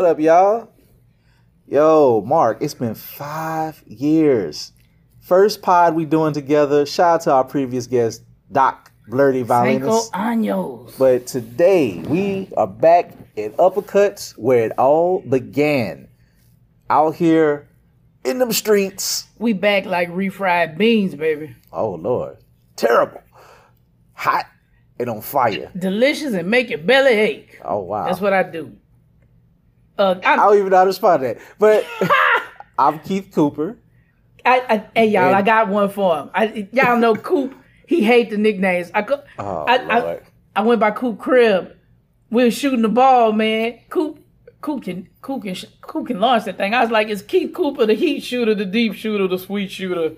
What up, y'all? Yo, Mark, it's been five years. First pod we doing together. Shout out to our previous guest, Doc Blurty Cinco Violinist. años. But today we are back at Uppercuts where it all began. Out here in them streets. We back like refried beans, baby. Oh Lord. Terrible. Hot and on fire. Delicious and make your belly ache. Oh wow. That's what I do. Uh, I don't even know how to respond to that. But I'm Keith Cooper. I, I, hey y'all, And- I got one for him. I, y'all know Coop. He hate the nicknames. I, Oh I, I, went by Coop crib. We was shooting the ball, man. Coop, Coop can, Coop can, Coop can launch that thing. I was like, it's Keith Cooper, the heat shooter, the deep shooter, the sweet shooter.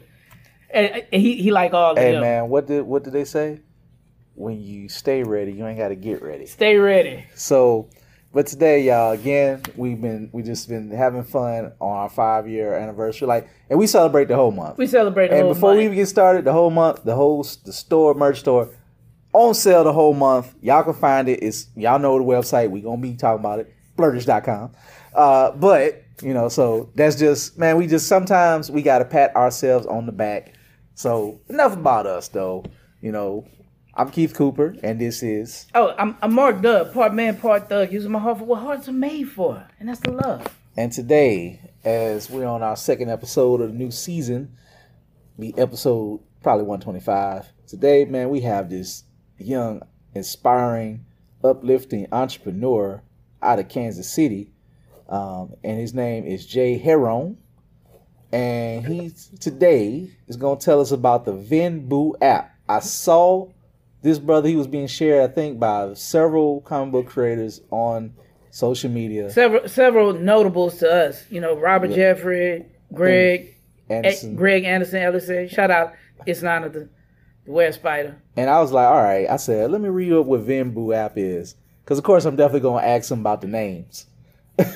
And, and he, he like all Hey them. man, what did what did they say? When you stay ready, you ain't gotta get ready. Stay ready. So, but today, y'all, again, we've been we just been having fun on our five year anniversary, like, and we celebrate the whole month. We celebrate the and whole before we month. even get started, the whole month, the whole the store, merch store, on sale the whole month. Y'all can find it. It's y'all know the website. We gonna be talking about it, blerdish.com. Uh, but you know, so that's just man. We just sometimes we gotta pat ourselves on the back. So enough about us, though. You know, I'm Keith Cooper, and this is Oh, I'm, I'm Mark Dub, part man, part thug, using my heart for what hearts are made for, and that's the love. And today, as we're on our second episode of the new season, the episode probably 125. Today, man, we have this young, inspiring, uplifting entrepreneur out of Kansas City. Um, and his name is Jay Heron. And he today is going to tell us about the Venbu app. I saw this brother, he was being shared, I think, by several comic book creators on social media. Several several notables to us, you know, Robert Jeffrey, Greg, Anderson. Greg Anderson, Elysée. Shout out, it's not the, the Were-Spider. And I was like, all right. I said, let me read up what Venbu app is. Because, of course, I'm definitely going to ask him about the names.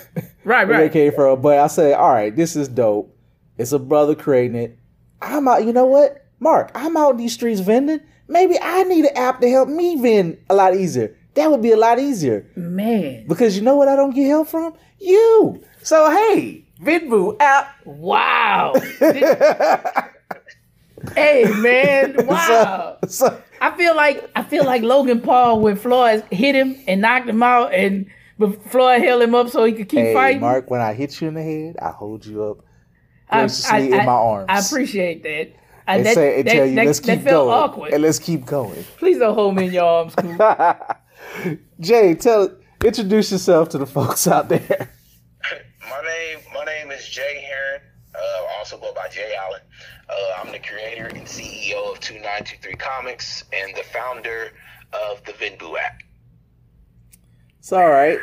Right, where they right. came from. But I said, all right, this is dope. It's a brother creating it. I'm out, you know what? Mark, I'm out in these streets vending. Maybe I need an app to help me vend a lot easier. That would be a lot easier. Man, Because you know what I don't get help from? You. So, hey, Venbu app. wow. hey, man, wow. So, so, I feel like I feel like Logan Paul when Floyd hit him and knocked him out, and but Floyd held him up so he could keep hey, fighting. Mark, when I hit you in the head, I hold you up I, graciously in my arms. I appreciate that. I, and that, say and that- tell you, that- let's that keep felt going. awkward. And let's keep going. Please don't hold me in your arms, Coop. Jay, tell introduce yourself to the folks out there. My name, my name is Jay Heron. Uh, I also go by Jay Allen. Uh, I'm the creator and CEO of 2923 Comics and the founder of the Venbu app. It's all right.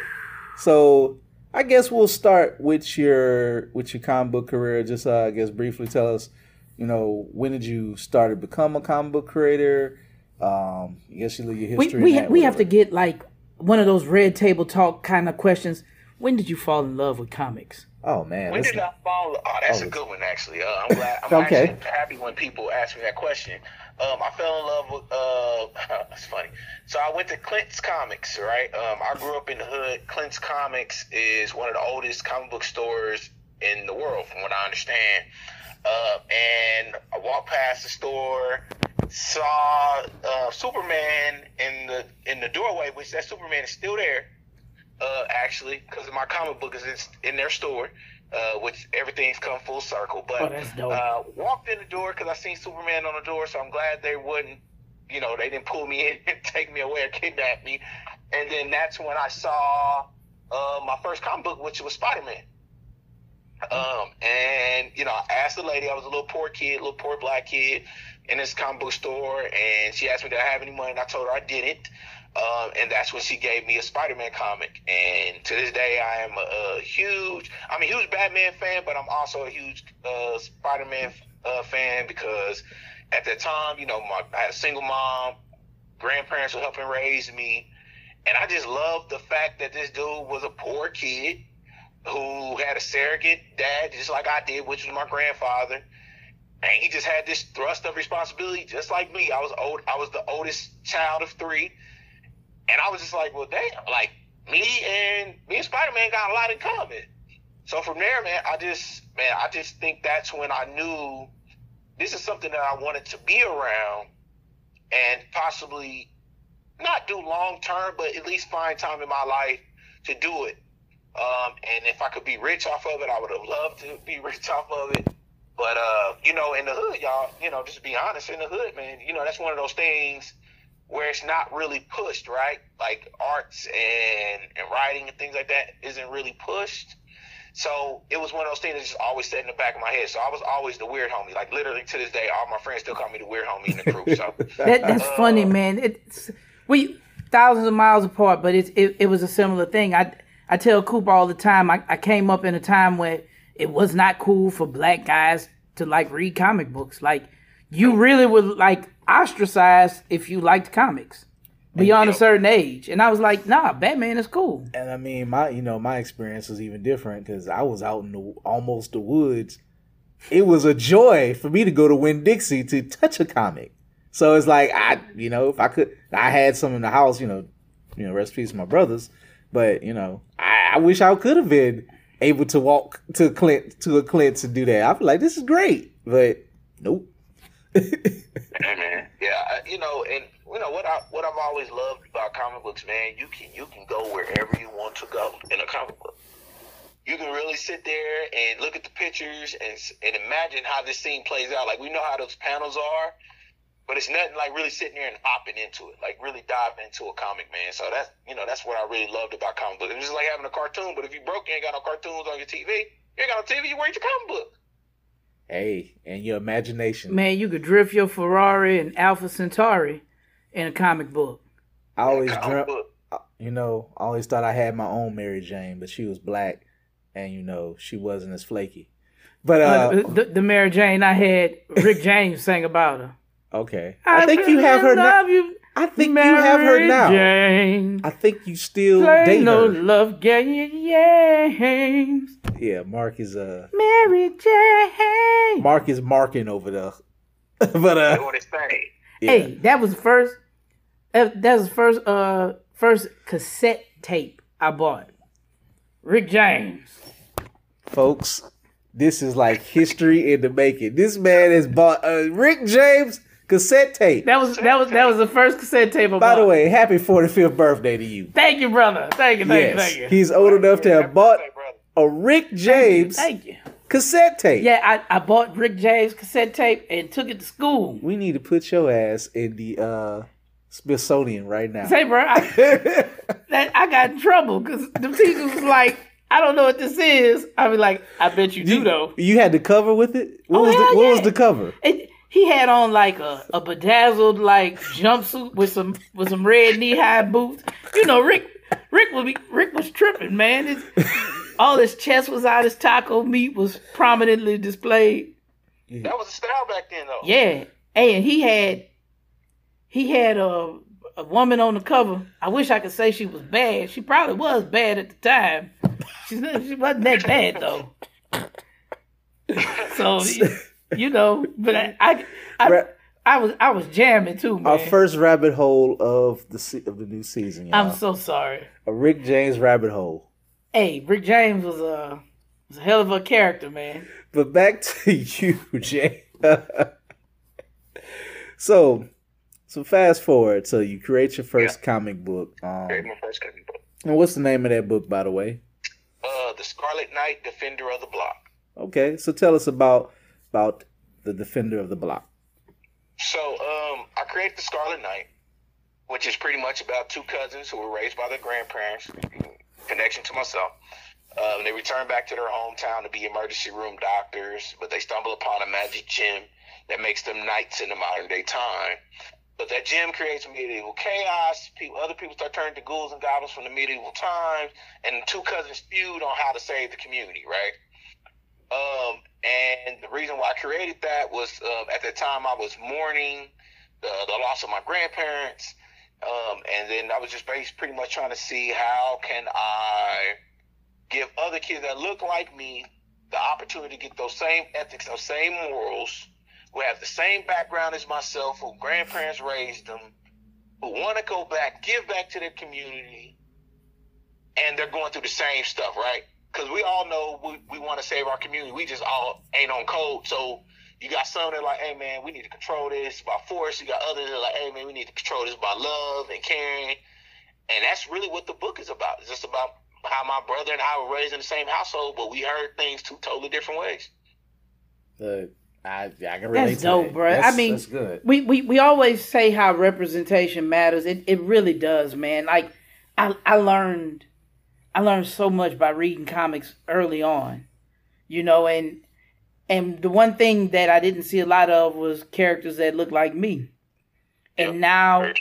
So I guess we'll start with your with your comic book career. Just uh, I guess briefly tell us, you know, when did you start to become a comic book creator? Um, I guess you your we history. we, in ha- that, we have to get like one of those red table talk kind of questions. When did you fall in love with comics? Oh man, When let's- did I fall? Oh, that's Oh, a good one, actually. Uh, I'm glad. I'm Okay. actually happy when people ask me that question. Um, I fell in love with. Uh, it's funny. So I went to Clint's Comics, right? Um, I grew up in the hood. Clint's Comics is one of the oldest comic book stores in the world, from what I understand. Uh, and I walked past the store, saw uh, Superman in the in the doorway, which that Superman is still there uh, actually, because my comic book is in, in their store, uh, which everything's come full circle. But Oh, uh, walked in the door because I seen Superman on the door, so I'm glad they wouldn't, you know, they didn't pull me in and take me away or kidnap me. And then that's when I saw uh, my first comic book, which was Spider Man. Um, and you know, I asked the lady, I was a little poor kid, little poor black kid in this comic book store, and she asked me, "Did I have any money?" And I told her I didn't. Um, and that's when she gave me a Spider-Man comic. And to this day, I am a, a huge, I'm a huge Batman fan, but I'm also a huge uh, Spider-Man uh, fan because at that time, you know, my, I had a single mom, grandparents were helping raise me, and I just loved the fact that this dude was a poor kid who had a surrogate dad, just like I did, which was my grandfather. And he just had this thrust of responsibility, just like me. I was old. I was the oldest child of three, and I was just like, well, damn, like me and me and Spider Man got a lot in common. So from there, man, I just man, I just think that's when I knew this is something that I wanted to be around and possibly not do long term, but at least find time in my life to do it. Um, and if I could be rich off of it, I would have loved to be rich off of it. But uh, you know, in the hood, y'all, you know, just be honest, in the hood, man, you know, that's one of those things where it's not really pushed, right? Like arts and and writing and things like that isn't really pushed. So it was one of those things that just always sat in the back of my head. So I was always the weird homie. Like literally to this day, all my friends still call me the weird homie in the crew. So that, that's uh, funny, man. It's we thousands of miles apart, but it's it, it was a similar thing. I I tell Cooper all the time. I, I came up in a time where it was not cool for black guys to like read comic books. Like you really were like ostracized if you liked comics beyond a certain age. And I was like, nah, Batman is cool. And I mean, my you know my experience was even different because I was out in the almost the woods. It was a joy for me to go to Winn Dixie to touch a comic. So it's like I, you know, if I could, I had some in the house, you know, you know, recipes peace my brothers. But you know, I, I wish I could have been able to walk to Clint to a Clint to do that. I feel like this is great, but nope. hey man, yeah, you know, and you know what I what I've always loved about comic books, man. You can you can go wherever you want to go in a comic book. You can really sit there and look at the pictures and and imagine how this scene plays out. Like we know how those panels are, but it's nothing like really sitting there and hopping into it, like really diving into a comic, man. So that's you know that's what I really loved about comic books. It's just like having a cartoon, but if you broke, you ain't got no cartoons on your TV. You ain't got no TV. You read your comic book. Hey, and your imagination. Man, you could drift your Ferrari and Alpha Centauri in a comic book. I always dreamt, uh, you know, I always thought I had my own Mary Jane, but she was black, and you know, she wasn't as flaky. But uh, uh the, the Mary Jane I had, Rick James sang about her. Okay. I, I think you have her now. You, I think Mary you have her now. Jane. I think you still Play date no her. love games. Yeah, Mark is uh Mary Jane. Mark is marking over the but uh yeah. Hey, that was the first uh, that was the first uh first cassette tape I bought. Rick James. Folks, this is like history in the making. This man has bought uh, Rick James cassette tape. That was that was that was the first cassette tape. I By bought. the way, happy 45th birthday to you. Thank you, brother. Thank you, thank yes. you, thank you. He's old enough to have bought a Rick James. Thank you. Cassette tape. Yeah, I, I bought Rick James cassette tape and took it to school. We need to put your ass in the uh, Smithsonian right now. Say, bro, I, that, I got in trouble because the teacher was like, I don't know what this is. I be like, I bet you do though. You had the cover with it. What oh, was the, what yeah. was the cover? It, he had on like a, a bedazzled like jumpsuit with some with some red knee high boots. You know, Rick Rick was Rick was tripping, man. His, all his chest was out. His taco meat was prominently displayed. That was a style back then, though. Yeah, and he had he had a a woman on the cover. I wish I could say she was bad. She probably was bad at the time. She, she wasn't that bad though. So you know, but I, I, I, I, was I was jamming too, man. Our first rabbit hole of the of the new season. Y'all. I'm so sorry. A Rick James rabbit hole. Hey, Rick James was a was a hell of a character, man. But back to you, Jay. so, so fast forward. So you create your first yeah. comic book. Um, create my first comic book. And what's the name of that book, by the way? Uh, the Scarlet Knight, Defender of the Block. Okay, so tell us about about the defender of the block? So, um, I created the Scarlet Knight, which is pretty much about two cousins who were raised by their grandparents, connection to myself. Um, they return back to their hometown to be emergency room doctors, but they stumble upon a magic gem that makes them knights in the modern day time. But that gem creates medieval chaos. People, other people start turning to ghouls and goblins from the medieval times, and the two cousins feud on how to save the community. Right? Um, and the reason why I created that was um, at the time I was mourning the, the loss of my grandparents. Um, and then I was just based pretty much trying to see how can I give other kids that look like me the opportunity to get those same ethics, those same morals, who have the same background as myself, who grandparents raised them, who want to go back, give back to their community, and they're going through the same stuff, right? Because we all know we, we want to save our community. We just all ain't on code. So you got some that are like, hey man, we need to control this by force. You got others that are like, hey man, we need to control this by love and caring. And that's really what the book is about. It's just about how my brother and I were raised in the same household, but we heard things two totally different ways. Uh, I, I can relate That's to dope, that. bro. I mean, that's good. we, we we always say how representation matters. It it really does, man. Like I I learned I learned so much by reading comics early on. You know, and and the one thing that I didn't see a lot of was characters that looked like me. And Yep, now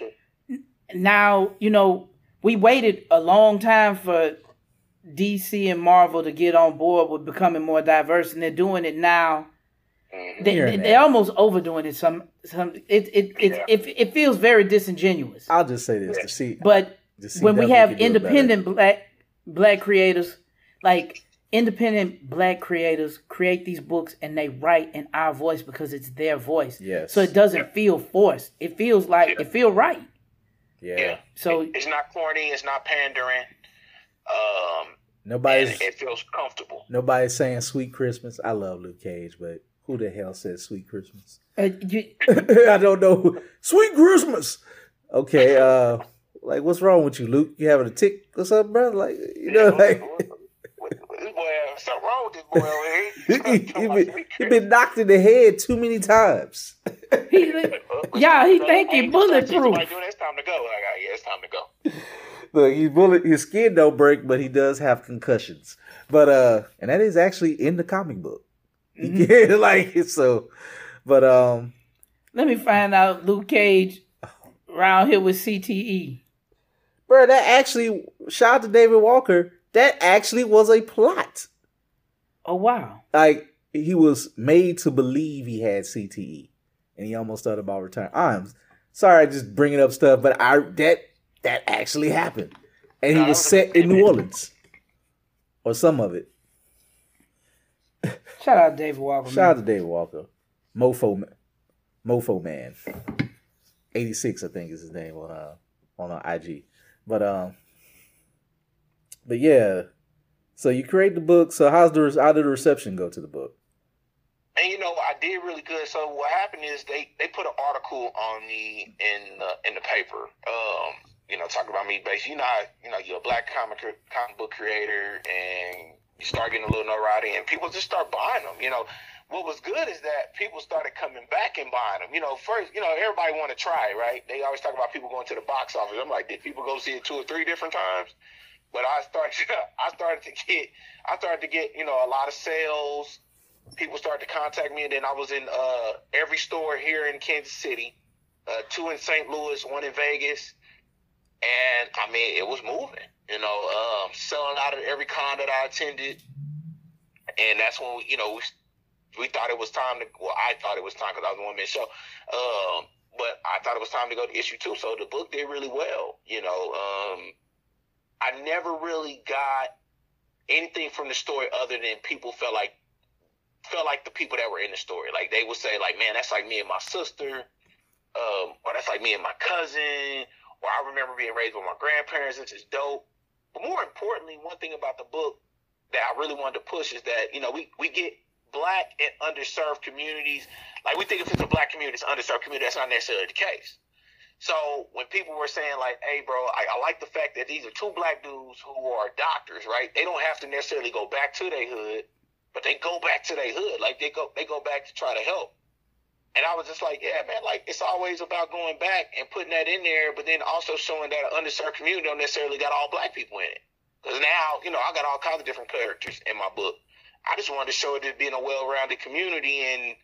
now, you know, we waited a long time for DC and Marvel to get on board with becoming more diverse and they're doing it now Mhm. they, Here they, and they're almost overdoing it. Some some it it it, Yeah. it, it feels very disingenuous. I'll just say this to see, But to when we have can do it independent black black creators, like independent black creators create these books and they write in our voice because it's their voice. Yes. So it doesn't feel forced. It feels like Yeah. it feel right. Yeah. yeah. So It's not corny. It's not pandering. Um, Nobody's it feels comfortable. nobody's saying sweet Christmas. I love Luke Cage, but who the hell says sweet Christmas? uh, you, I don't know. Sweet Christmas. Okay, uh like what's wrong with you, Luke? You having a tick or something, brother? Like you know, like What- what- what- this boy, something wrong with this boy over he, here. he been, been knocked in the head too many times. he, yeah, he think he Hey, bulletproof. somebody doing, It's time to go. Like, ah, yeah, it's time to go. Look, he's bullet his skin don't break, but he does have concussions. But uh and that is actually in the comic book. Mhm. Yeah, like so but um Let me find out Luke Cage around here with. CTE. Bro, that actually shout out to David Walker. That actually was a plot. Oh wow. Like he was made to believe he had CTE, and he almost thought about return. I'm sorry, I just bringing up stuff, but I that that actually happened, and he was was set in New. Orleans, or some of it. Shout out David Walker. Shout man. out to David Walker, Mofo, Mofo Man, eighty six, I think is his name on uh on uh, IG, but um, but yeah. So you create the book. So how's the how did the reception go to the book? And you know, I did really good. So what happened is they they put an article on me in the, in the paper. Um, you know, talking about me basically. You know, you know, you're a black comic comic book creator, and you start getting a little notoriety, and people just start buying them. You know, what was good is that people started coming back and buying them. You know, first, you know, everybody want to try, right? They always talk about people going to the box office. I'm like, did people go see it two or three different times? But I started, I started to get, I started to get, you know, a lot of sales people started to contact me, and then I was in uh, every store here in Kansas City, uh, two in St. Louis, one in Vegas, and I mean it was moving. You know, um, selling out of every con that I attended, and that's when we, you know we we thought it was time to. Well, I thought it was time because I was a one man show, um, but I thought it was time to go to issue two. So the book did really well. You know, um, I never really got anything from the story other than people felt like felt like the people that were in the story. Like they would say, like, man, that's like me and my sister, um, or that's like me and my cousin, or I remember being raised with my grandparents. This is dope. But more importantly, one thing about the book that I really wanted to push is that you know we we get black and underserved communities. Like we think if it's a black community, it's underserved community. That's not necessarily the case. So when people were saying like, "Hey, bro, I, I like the fact that these are two black dudes who are doctors, right? They don't have to necessarily go back to their hood, but they go back to their hood. Like they go they go back to try to help." And I was just like, "Yeah, man, like it's always about going back and putting that in there, but then also showing that an underserved community don't necessarily got all black people in it. Because now, you know, I got all kinds of different characters in my book. I just wanted to show it as being a well-rounded community and."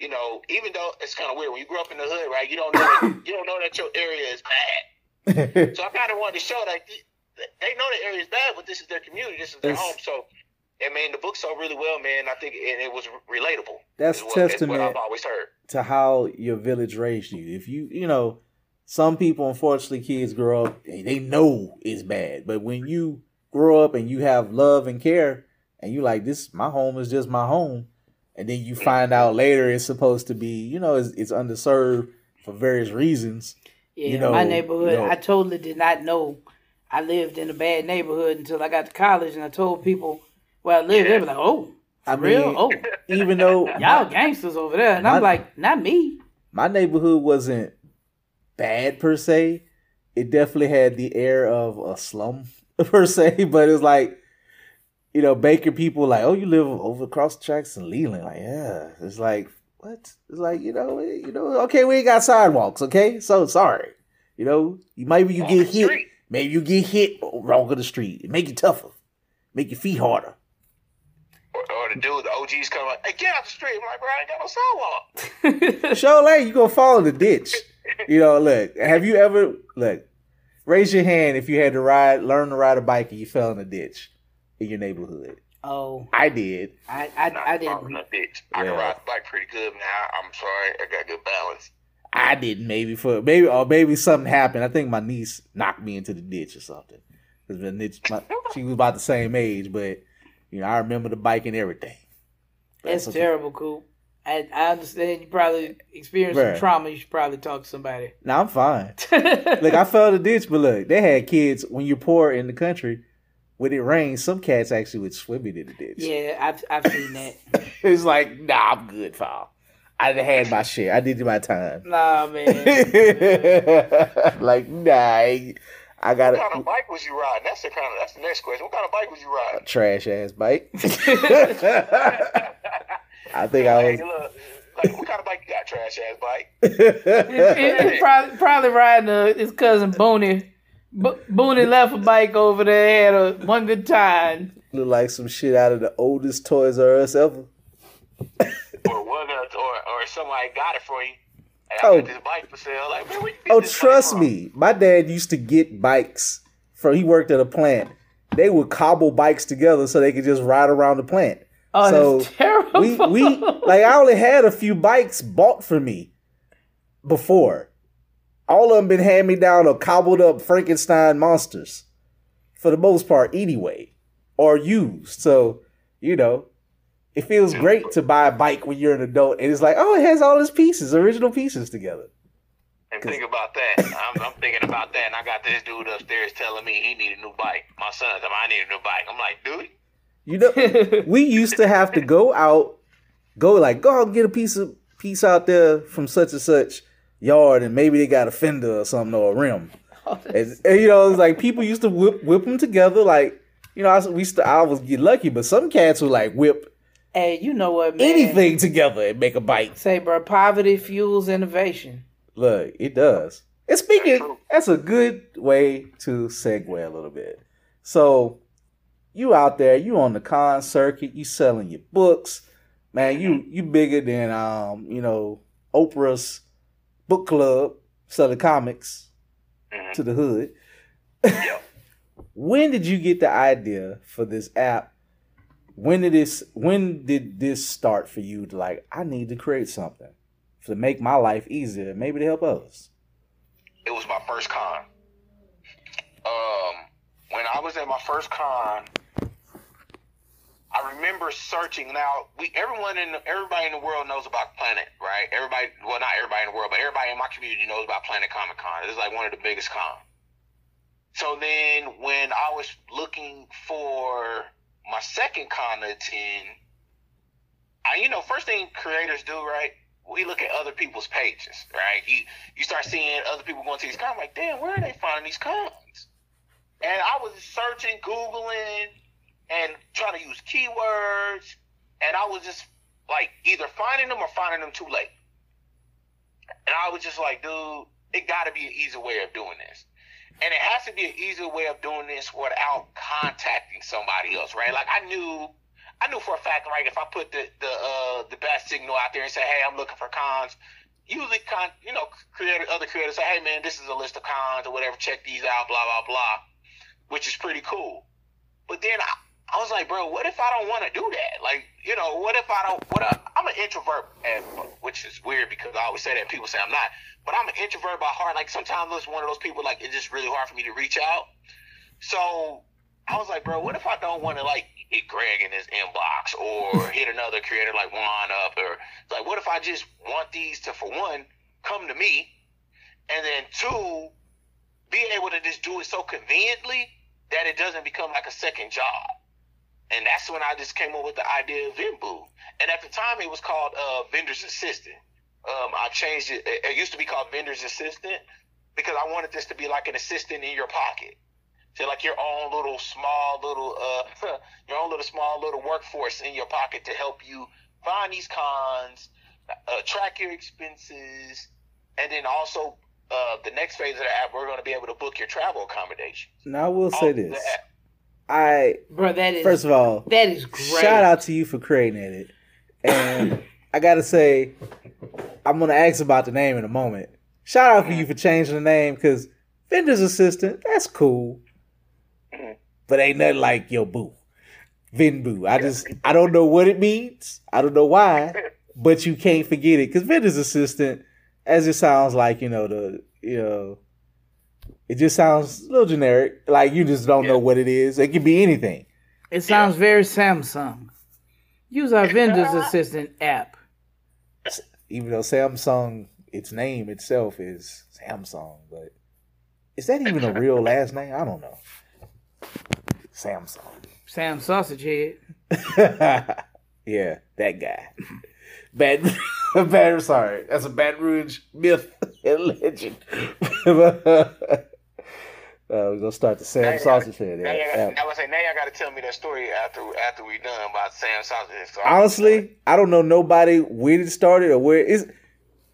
You know, even though it's kind of weird when you grew up in the hood, right? You don't know that, you don't know that your area is bad. So I kind of wanted to show that th- they know the area is bad, but this is their community, this is their home. So, I mean, the book sold really well, man. I think, and it was relatable. That's what, testament what I've always heard. to how your village raised you. If you, you know, some people, unfortunately, kids grow up, they know it's bad. But when you grow up and you have love and care, and you like this, my home is just my home, and then you find out later it's supposed to be, you know, it's, it's underserved for various reasons. Yeah, You know, my neighborhood. you know- I totally did not know. I lived in a bad neighborhood until I got to college, and I told people where I lived. They were like, "Oh, I for real? mean, Oh, even though y'all gangsters over there," and I'm like, "Not me." my neighborhood wasn't bad per se. It definitely had the air of a slum per se, but it's like, you know, Baker people like, oh, you live over across tracks in Leland. Like, yeah. It's like, what? It's like, you know, eh, you know, okay, we ain't got sidewalks, okay? So sorry. You know, you maybe you On get hit. street. Maybe you get hit wrong of the street. It make you tougher. Make your feet harder. Or, or the dude, the OGs come like, hey, get out the street. I'm like, bro, I ain't got no sidewalk. Show lane, you gonna fall in the ditch. You know, look, have you ever look, raise your hand if you had to ride learn to ride a bike and you fell in a ditch in your neighborhood. oh, I did. I I, Nah, I I'm didn't. in a. I Yeah. can ride the bike pretty good now. I'm sorry. I got good balance. I didn't maybe for maybe or maybe something happened. I think my niece knocked me into the ditch or something. Because she was about the same age, but you know, I remember the bike and everything. That's okay. terrible, Coop. I, I understand you probably experienced Bruh. some trauma. You should probably talk to somebody. No, I'm fine. Look, I fell in the ditch, but look, they had kids when you're poor in the country. When it rains, some cats actually would swim into the ditch. yeah, I've I've seen that. It's like, nah, I'm good, Foul. I done had my share. I did my time. Nah, man. like, nah, I, I got What kind of bike was you riding? That's the kind of that's the next question. What kind of bike was you riding? trash ass bike. I think I Hey, was. look, like, what kind of bike you got? Trash ass bike. He- he probably, probably riding uh, his cousin Booney. Bo- Booney left a bike over there, had a one good time. Look like some shit out of the oldest Toys R Us ever. or was or or somebody got it for you. Hey, I Oh. this bike for sale. Like, man, where you get Oh, this trust from? me. My dad used to get bikes from, he worked at a plant. They would cobble bikes together so they could just ride around the plant. Oh, So, that's terrible. we we like I only had a few bikes bought for me before. All of them been hand me down or cobbled up Frankenstein monsters, for the most part, anyway, or used. So you know, it feels great to buy a bike when you're an adult, and it's like, oh, it has all its pieces, original pieces together. And think about that. I'm, I'm thinking about that, and I got this dude upstairs telling me he need a new bike. My son I need a new bike. I'm like, dude, You know, we used to have to go out, go like go out and get a piece of piece out there from such and such yard, and maybe they got a fender or something or a rim. And, and, you know, it's like people used to whip whip them together. Like you know, I, was- we used to, I was get lucky, but some cats would like whip hey, you know what, man? anything together and make a bike. Say, bro, poverty fuels innovation. Look, it does. And speaking, that's a good way to segue a little bit. So, you out there, you on the con circuit, you selling your books, man. You you bigger than um, you know, Oprah's book club, selling comics Mhm. to the hood. When did you get the idea for this app? When did this when did this start for you to like, I need to create something to make my life easier, maybe to help others? it was my first con. Um, when I was at my first con, I remember searching. Now, we everyone in everybody in the world knows about Planet, right? Everybody, well, not everybody in the world, but everybody in my community knows about Planet Comic Con. It's like one of the biggest cons. So then, when I was looking for my second con to attend, I, you know, first thing creators do, right? We look at other people's pages, right? You you start seeing other people going to these cons. Like, damn, where are they finding these cons? And I was searching, googling, and trying to use keywords, and I was just like either finding them or finding them too late. And I was just like, dude, it got to be an easier way of doing this. And it has to be an easier way of doing this without contacting somebody else, right? Like I knew, I knew for a fact, right? If I put the the uh, the best signal out there and say, hey, I'm looking for cons, usually con, you know, creator, other creators say, hey, man, this is a list of cons or whatever. Check these out, blah blah blah, which is pretty cool. But then I, I was like, bro, what if I don't want to do that? Like, you know, what if I don't? What if, I'm an introvert, and, which is weird because I always say that people say I'm not. But I'm an introvert by heart. Like sometimes it's one of those people like it's just really hard for me to reach out. So I was like, bro, what if I don't want to like hit Greg in his inbox or hit another creator like Juan up or like what if I just want these to for one come to me, and then two be able to just do it so conveniently that it doesn't become like a second job. And that's when I just came up with the idea of Venbu. And at the time, it was called uh, Vendor's Assistant. Um, I changed it. It used to be called Vendor's Assistant because I wanted this to be like an assistant in your pocket. So like your own little small little uh your own little small little workforce in your pocket to help you find these cons, uh, track your expenses, and then also uh, the next phase of the app we're going to be able to book your travel accommodations. Now I will say All through this. I Bro, that is first of all, that is great. shout out to you for creating it. And I gotta say, I'm gonna ask about the name in a moment. Shout out to you for changing the name because vendor's assistant, that's cool. But ain't nothing like your boo. Venbu. I just I don't know what it means. I don't know why, but you can't forget it. Because vendor's assistant, as it sounds like, you know, the you know it just sounds a little generic. Like you just don't know what it is. It could be anything. It sounds very Samsung. Use our vendor's assistant app. even though Samsung, its name itself is Samsung, but is that even a real last name? I don't know. Samsung. Sam Sausage Head. yeah, that guy. Bad, bad. Sorry, that's a Baton Rouge myth and legend. Uh, we're gonna start the Sam Now you Sausage gotta- Head. Now you Yeah, gotta, yeah. I was say now y'all got to tell me that story after after we done about Sam Sausage. So Honestly, I don't know nobody when it started or where is.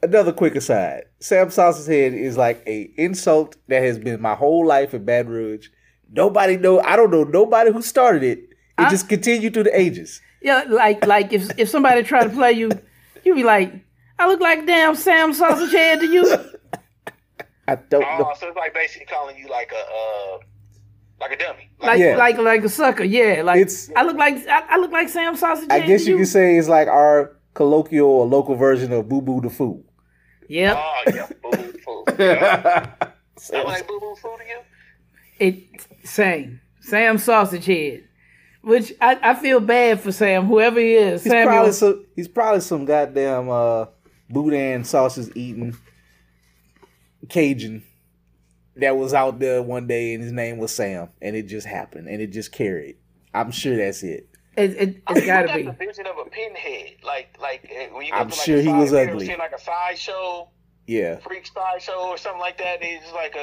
Another quick aside: Sam Sausage Head is like a insult that has been my whole life in Baton Rouge. Nobody know. I don't know nobody who started it. It I- just continued through the ages. Yeah, like like if if somebody tried to play you, you be like, I look like damn Sam Sausage Head to you. I don't Oh, know. so it's like basically calling you like a uh, like a dummy. Like Yeah. like like a sucker. Yeah, like It's- I look like I, I look like Sam Sausage I guess you you. could say it's like our colloquial or local version of Boo Boo the Fool. Yep. Oh yeah, boo boo food. Yeah. Sound like boo boo food to you? It same. Sam Sausage Head. Which I, I feel bad for Sam, whoever he is. He's Samuel. probably some. He's probably some goddamn uh, boudin sausage eating Cajun that was out there one day, and his name was Sam, and it just happened, and it just carried. I'm sure that's it. it, it, it's gotta be. That's the vision of a pinhead. Like like uh, when you go I'm to like sure a he was you ever ugly. Seen like a sideshow, Yeah, freak sideshow or something like that. It's just like a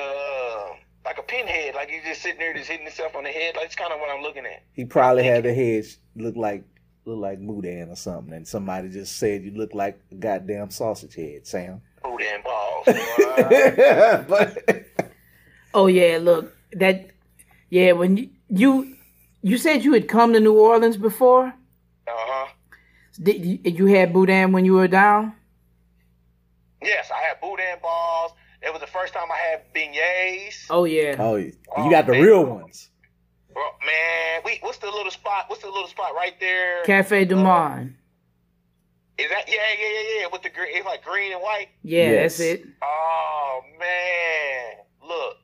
uh, like a pinhead. Like he's just sitting there, just hitting himself on the head. Like it's kind of what I'm looking at. he probably had the head look like look like boudin or something, and somebody just said you look like a goddamn sausage head, Sam. Food and balls. uh but Oh yeah, look that. Yeah, when you you, you said you had come to New Orleans before. Uh huh. Did you, you had boudin when you were down? Yes, I had boudin balls. It was the first time I had beignets. Oh yeah. oh, you got the real ones. Bro, man, we what's the little spot? What's the little spot right there? Cafe Du Monde. Is that yeah, yeah, yeah, yeah? With the green, it's like green and white. Yeah, Yes. that's it. Oh man, look,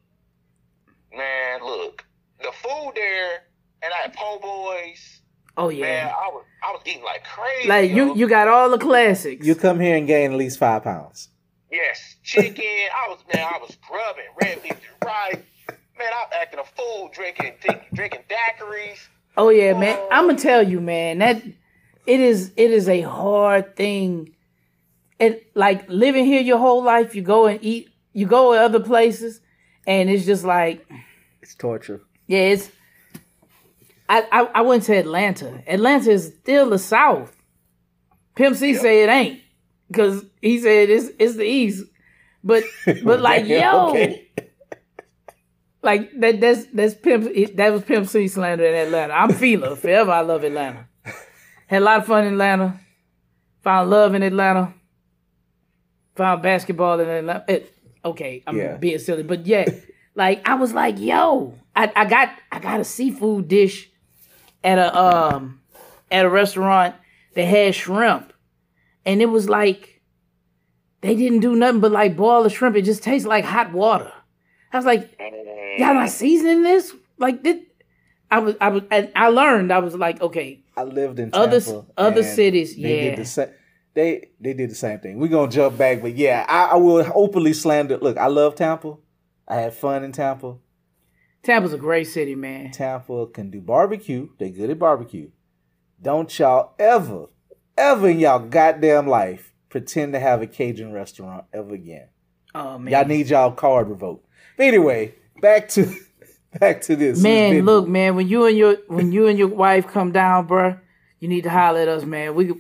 man, look, the food there, and I had po' boys. Oh Man, yeah. I was I was eating like crazy. Like you yo. you got all the classics. You come here and gain at least five pounds. yes, chicken. I was man, I was grubbing red beef and rice. Man, I'm acting a fool, drinking drink, drinking daiquiris. Oh yeah, man. Oh. I'm gonna tell you, man. That it is it is a hard thing. It like living here your whole life. You go and eat. You go other places, and it's just like It's torture. yeah. It's I I, I went to Atlanta. Atlanta is still the South. Pimp C say it ain't because he said it's it's the East. But but like yo, Okay. like that that's that's pimp that was pimp C slander in Atlanta. I'm Fila forever. I love Atlanta. Had a lot of fun in Atlanta. Found love in Atlanta. Found basketball in Atlanta. It, okay, I'm Yeah. being silly, but yeah, like I was like, yo, I, I got I got a seafood dish at a um at a restaurant that had shrimp, and it was like they didn't do nothing but like boil the shrimp. It just tastes like hot water. I was like, y'all not seasoning this? Like this? I was I was and I learned. I was like, okay, I lived in Other- Tampa, other and cities, they yeah. Did the sa- they they did the same thing. We're gonna jump back, but yeah, I, I will openly slander. Look, I love Tampa. I had fun in Tampa. Tampa's a great city, man. Tampa can do barbecue. They good at barbecue. Don't y'all ever, ever in y'all goddamn life pretend to have a Cajun restaurant ever again. Oh man, Y'all need y'all card revoked. But anyway, back to back to this. man, It's been- look, man. When you and your when you and your wife come down, bruh, you need to holler at us, man. We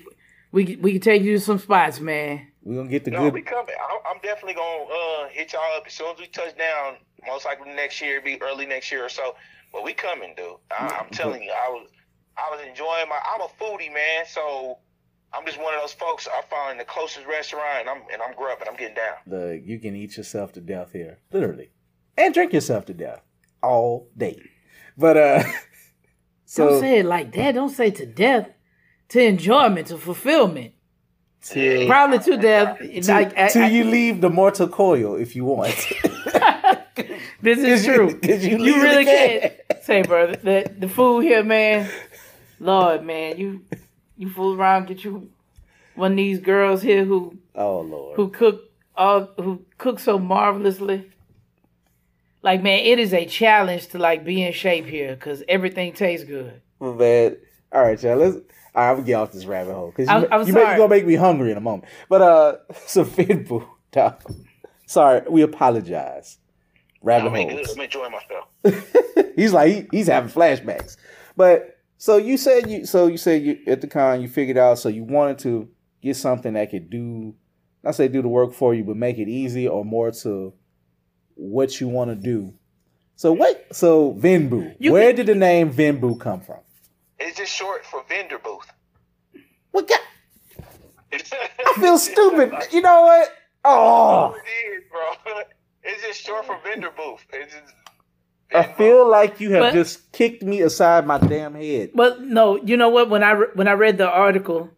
we we can take you to some spots, man. we gonna get the No, good. we coming. I'm, I'm definitely gonna uh, hit y'all up as soon as we touch down. Most likely next year, be early next year or so. But we coming, dude. I, I'm telling you, I was I was enjoying my. I'm a foodie, man. So I'm just one of those folks. I find the closest restaurant, and I'm and I'm grubbing. I'm getting down. the you can eat yourself to death here, literally, and drink yourself to death all day. But uh, so Don't say it like that. Don't say to death, to enjoyment, to fulfillment. till, Probably to death. till, like I- till I- you leave the mortal coil if you want. this is true. Did you, You really can't Say, brother, the the food here, man. Lord, man, you you fool around, get you one of these girls here who Oh lord. who cook all who cook so marvelously. Like man, it is a challenge to like be in shape here because everything tastes good. Well, man. All right, y'all. Let's. All right, I'm gonna get off this rabbit hole because you, I'm- you, make, you sorry. gonna make me hungry in a moment. But uh, so Venbu, dog. sorry, we apologize. Rabbit I'm, good. holes. I'm enjoying myself. he's like he, he's having flashbacks. But so you said you so you said you at the con you figured out so you wanted to get something that could do not say do the work for you, but make it easy or more to what you want to do. So what? So Venbu. You Where can- did the name Venbu come from? It's just short for vendor booth. What? God, I feel stupid. You know what? Oh, It is, bro. It's just short for vendor booth. It's just, I feel like you have But- just kicked me aside my damn head. But no, you know what? When I re- when I read the article,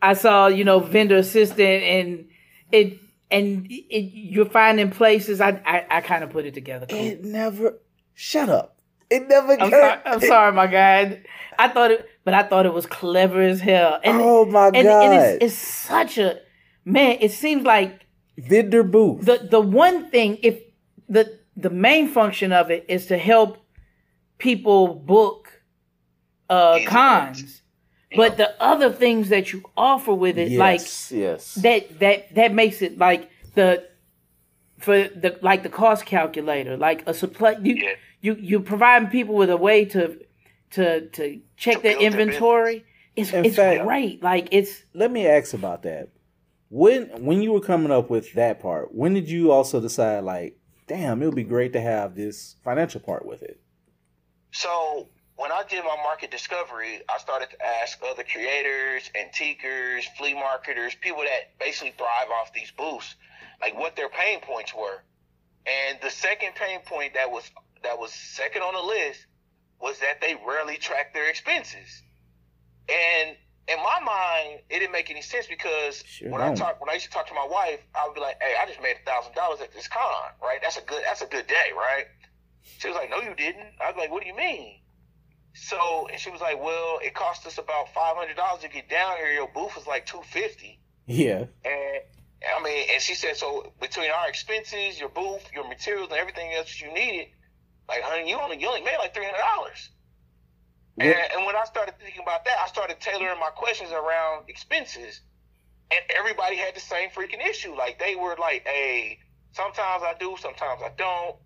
I saw you know vendor assistant and it and it, you're finding places. I I, I kind of put it together. It never. Shut up. It never. I'm sorry, I'm sorry, my guy. I thought it, but I thought it was clever as hell. And, Oh my and, god! and it's, it's such a man. It seems like Vendor booth. the the one thing if the the main function of it is to help people book uh cons, but the other things that you offer with it, like yes, yes. that that that makes it like the for the like the cost calculator, like a supply. You Yeah. you you providing people with a way to to to check To their build their inventory. It's In it's fact- great. Like it's Let me ask about that. When when you were coming up with that part, when did you also decide like, damn, it would be great to have this financial part with it? So when I did my market discovery, I started to ask other creators, antiquers, flea marketers, people that basically thrive off these booths, like what their pain points were. And the second pain point that was that was second on the list was that they rarely track their expenses. And in my mind, it didn't make any sense because Sure when I don't. talk when I used to talk to my wife, I would be like, "Hey, I just made a thousand dollars at this con, right? That's a good that's a good day, right?" She was like, "No, you didn't." I was like, "What do you mean?" So, and she was like, "Well, it cost us about five hundred dollars to get down here. Your booth was like two fifty, Yeah. and I mean, and she said, so between our expenses, your booth, your materials, and everything else you needed, like, honey, you only you only made like three hundred dollars." And, and when I started thinking about that, I started tailoring my questions around expenses. And everybody had the same freaking issue. Like they were like, hey, sometimes I do, sometimes I don't.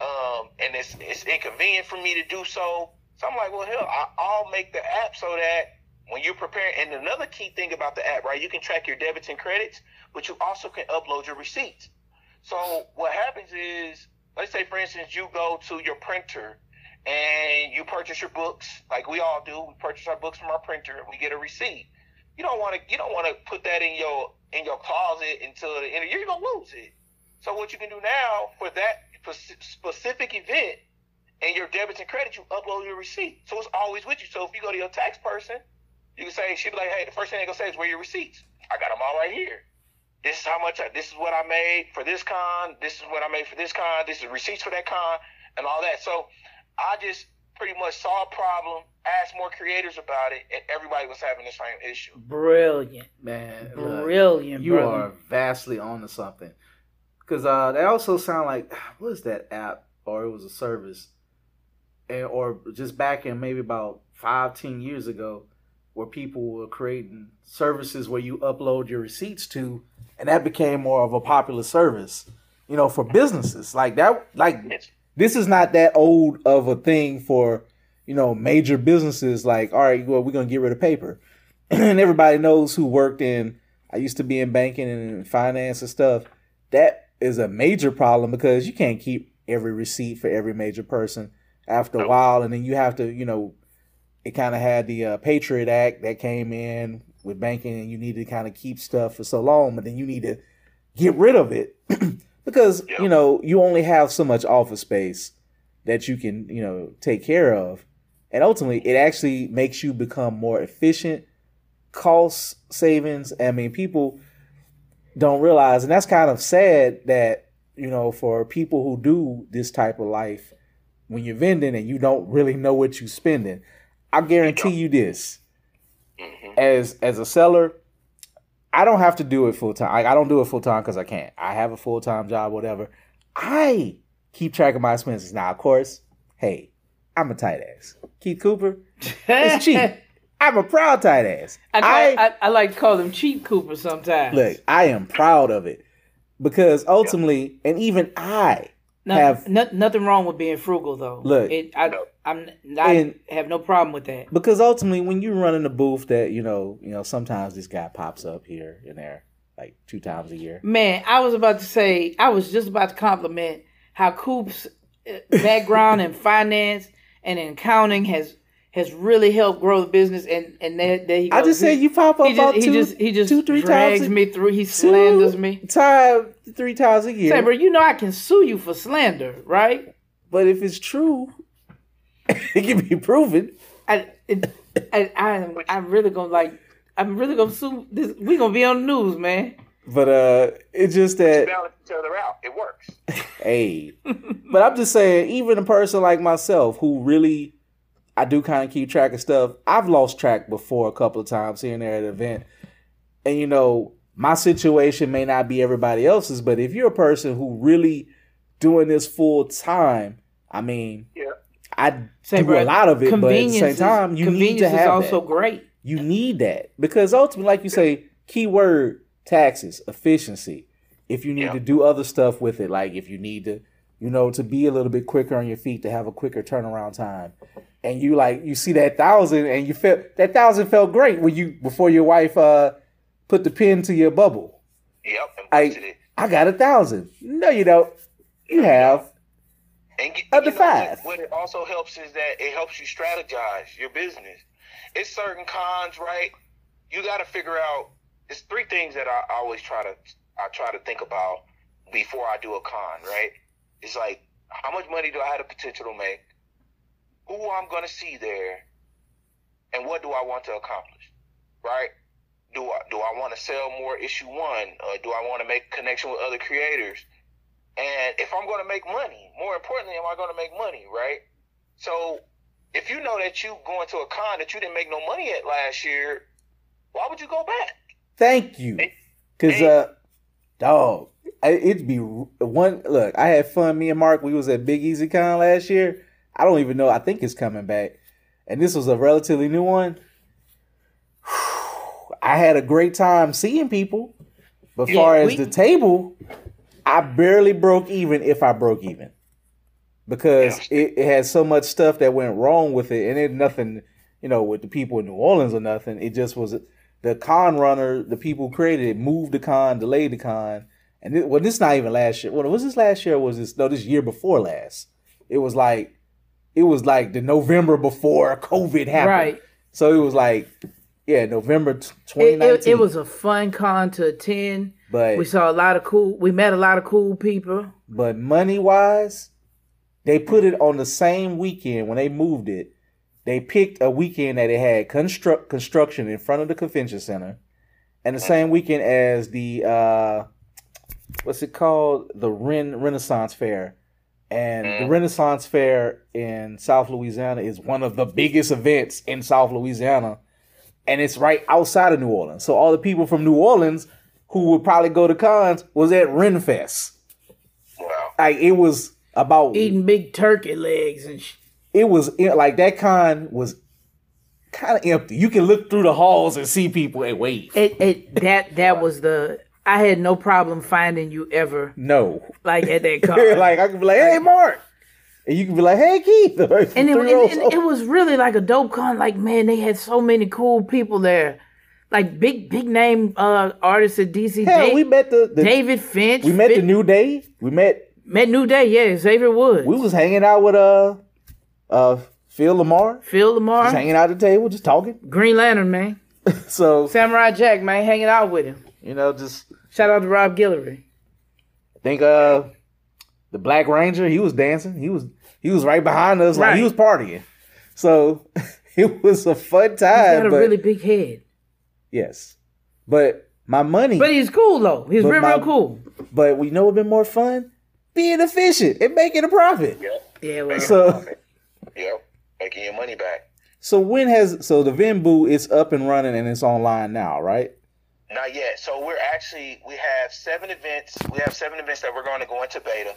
Um, and it's it's inconvenient for me to do so. So I'm like, well, hell, I'll make the app so that when you're preparing. And another key thing about the app, right? You can track your debits and credits, but you also can upload your receipts. So what happens is, let's say, for instance, you go to your printer and you purchase your books, like we all do. We purchase our books from our printer, and we get a receipt. You don't want to. You don't want to put that in your in your closet until the end of the year. You're gonna lose it. So what you can do now for that specific event and your debits and credits, you upload your receipt. So it's always with you. So if you go to your tax person, you can say, she'll be like, hey, the first thing they're gonna say is, where are your receipts? I got them all right here. This is how much. I, this is what I made for this con. This is what I made for this con. This is receipts for that con, and all that. So I just pretty much saw a problem, asked more creators about it, and everybody was having the same issue. brilliant, Man, brilliant. you brother. are vastly onto something. because uh, they also sound like what is that app or it was a service, and or just back in maybe about five ten years ago, where people were creating services where you upload your receipts to, and that became more of a popular service, you know, for businesses like that. Like this is not that old of a thing for you know major businesses. Like all right, well we're gonna get rid of paper, and everybody knows who worked in. I used to be in banking and finance and stuff. That is a major problem because you can't keep every receipt for every major person after a while, and then you have to, you know, it kind of had the uh, Patriot Act that came in with banking, and you need to kind of keep stuff for so long, but then you need to get rid of it because Yeah. you know you only have so much office space that you can, you know, take care of, and ultimately it actually makes you become more efficient, cost savings. I mean, people don't realize, and that's kind of sad that you know for people who do this type of life, when you're vending and you don't really know what you're spending, I guarantee you this: hmm as as a seller, I don't have to do it full time. I, I don't do it full time because I can't. I have a full time job, whatever. I keep track of my expenses. Now, of course, hey, I'm a tight ass. Keith Cooper, it's cheap. I'm a proud tight ass. I, I- I, I like to call them cheap Cooper sometimes. Look, I am proud of it because ultimately, and even I No- have no- nothing wrong with being frugal though. Look. it, I, I'm, I And- have no problem with that. because ultimately, when you run in a booth, that you know, you know, sometimes this guy pops up here and there, like two times a year. Man, I was about to say, I was just about to compliment how Coop's uh, background in finance and in accounting has has really helped grow the business. And and there, there he goes. I just said you pop up He just, about he two, just he just two, three drags times a- me through. He slanders me. time, three times a year. Say, bro, you know I can sue you for slander, right? But if it's true, it can be proven. I, it, I, I, I'm really gonna like. I'm really gonna sue. This, we gonna be on the news, man. But uh, it's just that Balance each other out. It works. hey, but I'm just saying, even a person like myself who really, I do kind of keep track of stuff. I've lost track before a couple of times here and there at an event, and you know, my situation may not be everybody else's, but if you're a person who really doing this full time, I mean, Yeah. I Say, do bro, a lot of it, but at the same time, you need convenience to is have also that. great. You need that because ultimately, like you say, keyword taxes, efficiency. If you need Yeah. to do other stuff with it, like if you need to, you know, to be a little bit quicker on your feet to have a quicker turnaround time, and you like you see that thousand and you felt that thousand felt great when you before your wife uh put the pin to your bubble. Yep. I. I got a thousand. No, you don't. You have. And get, know, what- five. What it also helps is that it helps you strategize your business. It's certain cons, right? You got to figure out. It's three things that I always try to I try to think about before I do a con, right? It's like how much money do I have the potential to make? Who I'm going to see there, and what do I want to accomplish, right? Do I do I want to sell more issue one? Or do I want to make connection with other creators? And if I'm going to make money, more importantly, am I going to make money, right? So if you know that you going to a con that you didn't make no money at last year, why would you go back? Thank you. Cause Hey. uh, dog, it'd be one. Look, I had fun. Me and Mark, we was at Big Easy Con last year. I don't even know. I think it's coming back, and this was a relatively new one. I had a great time seeing people. But Yeah, far as we- the table, I barely broke even if I broke even. Because it, it had so much stuff that went wrong with it, and it nothing, you know, with the people in New Orleans or nothing. It just was the con runner, the people who created it, moved the con, delayed the con, and it, well, this not even last year. Well, was this last year? Or was this no? This year before last. It was like, it was like the November before COVID happened. Right. So it was like, yeah, November t- It, 2019. it, it was a fun con to attend. but We saw a lot of cool. We met a lot of cool people. But money wise, they put it on the same weekend when they moved it. They picked a weekend that it had construct construction in front of the convention center, and the same weekend as the uh, what's it called, the Ren Renaissance Fair. And the mm. Renaissance Fair in South Louisiana is one of the biggest events in South Louisiana, and it's right outside of New Orleans. So all the people from New Orleans who would probably go to cons was at Renfest. Wow. Like it was about Eating big turkey legs and sh- it was like that con was kind of empty. You can look through the halls and see people and wave. it, it that that was the I had no problem finding you ever No, like at that con. like I could be like, "Hey, Mark," and you could be like, "Hey, Keith." and it, Three and, and it was really like a dope con. Like man, they had so many cool people there, like big big name uh artists at DC. Hell, Da- we met the, the David Finch. we met the new day. We met. met New Day. Yeah, Xavier Woods, We was hanging out with uh uh Phil LaMarr, Phil LaMarr, just hanging out at the table, just talking. Green Lantern man, So Samurai Jack man, hanging out with him. you know, just Shout out to Rob Guillory. I think uh the Black Ranger, he was dancing. He was he was right behind us, like he was partying. So it was a fun He's time. got a but really big head, yes, but my money. but he's cool though. He's real my- real cool. But we know what'd been more fun? Being efficient and making a profit. Yep. Yeah, well, So Yep. Making your money back. so when has so the Venbu is up and running and it's online now, right? Not yet. So we're actually we have seven events. We have seven events that we're going to go into beta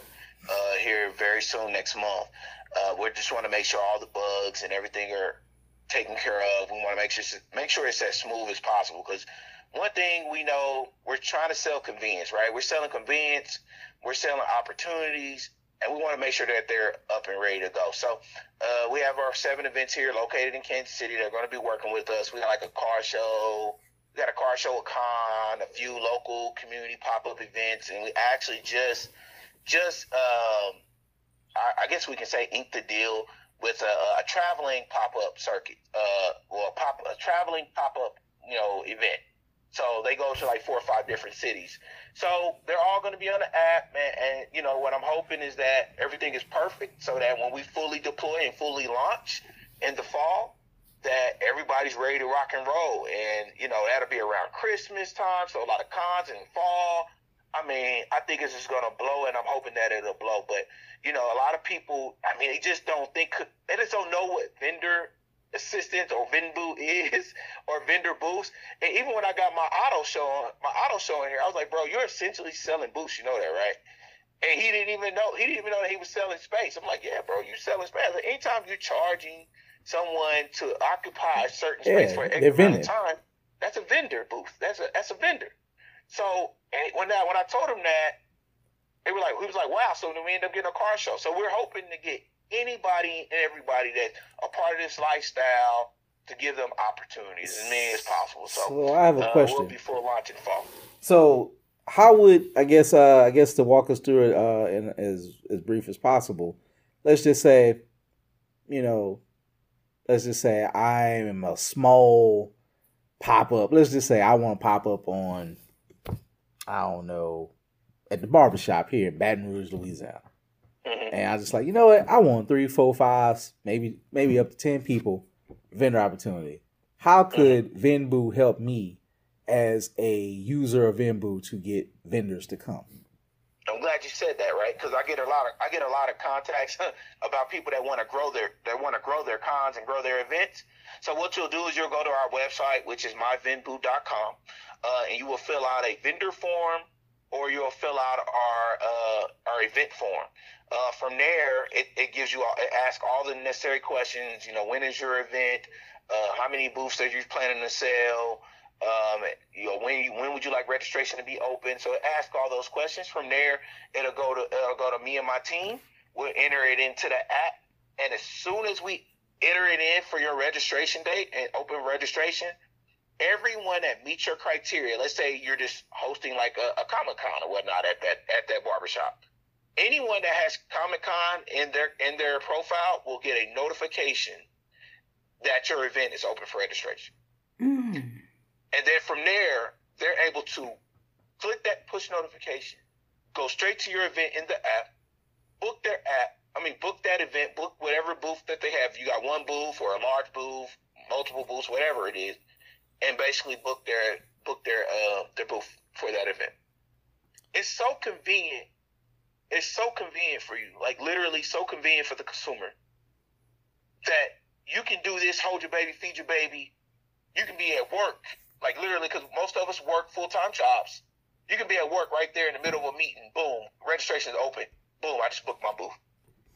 uh, here very soon next month. Uh, we just want to make sure all the bugs and everything are taken care of. We want to make sure make sure it's as smooth as possible because one thing we know we're trying to sell convenience, right? We're selling convenience, we're selling opportunities, and we want to make sure that they're up and ready to go. So uh, we have our seven events here located in Kansas City. They're going to be working with us. We got like a car show. We got a car show, a con, a few local community pop-up events, and we actually just, just, um, I, I guess we can say, inked the deal with a, a traveling pop-up circuit, uh, well, pop, a traveling pop-up, you know, event. So they go to like four or five different cities. So they're all going to be on the app, man. And you know what I'm hoping is that everything is perfect, so that when we fully deploy and fully launch in the fall, that everybody's ready to rock and roll. And you know that'll be around Christmas time, so a lot of cons in fall. I mean, I think it's just going to blow, and I'm hoping that it'll blow. But you know, a lot of people, I mean, they just don't think, they just don't know what vendor assistance or Venbu is or vendor booths. And even when I got my auto show on, my auto show in here, I was like, bro, you're essentially selling booths. You know that, right? And he didn't even know. He didn't even know that he was selling space. I'm like, yeah, bro, you're selling space. Like, anytime you're charging someone to occupy a certain space for X amount of time, that's a vendor booth. That's a that's a vendor. So and when I when I told him that, they were like, he was like, wow. So then we end up getting a car show. So we're hoping to get anybody and everybody that's a part of this lifestyle to give them opportunities as many as possible. So, So I have a uh, question. We'll be full launch in fall. So how would I guess uh I guess to walk us through it uh in as as brief as possible, let's just say, you know, let's just say I am a small pop up. Let's just say I want to pop up on I don't know at the barbershop here in Baton Rouge, Louisiana. Mhm. And I was just like, you know what? I want three, four, fives, maybe maybe up to ten people vendor opportunity. How could Venbu help me as a user of Venbu to get vendors to come? I'm glad you said that, right? Because I get a lot of I get a lot of contacts about people that want to grow their that want to grow their cons and grow their events. So what you'll do is you'll go to our website, which is myvenbu.com, uh, and you will fill out a vendor form, or you'll fill out our uh, our event form. Uh, from there, it, it gives you all, it asks all the necessary questions. You know, when is your event? Uh, how many booths are you planning to sell? Um, you know, when you, when would you like registration to be open? So ask all those questions. From there, it'll go to it'll go to me and my team. We'll enter it into the app, and as soon as we enter it in for your registration date and open registration, everyone that meets your criteria, let's say you're just hosting like a, a Comic Con or whatnot at that at that barbershop. Anyone that has Comic Con in their in their profile will get a notification that your event is open for registration. Mm. And then from there, they're able to click that push notification, go straight to your event in the app, book their app. I mean, book that event, book whatever booth that they have. You got one booth or a large booth, multiple booths, whatever it is, and basically book their book their uh, their booth for that event. It's so convenient. It's so convenient for you, like literally so convenient for the consumer that you can do this, hold your baby, feed your baby. You can be at work, like literally, because most of us work full time jobs. You can be at work right there in the middle of a meeting. Boom, registration is open. boom, I just booked my booth.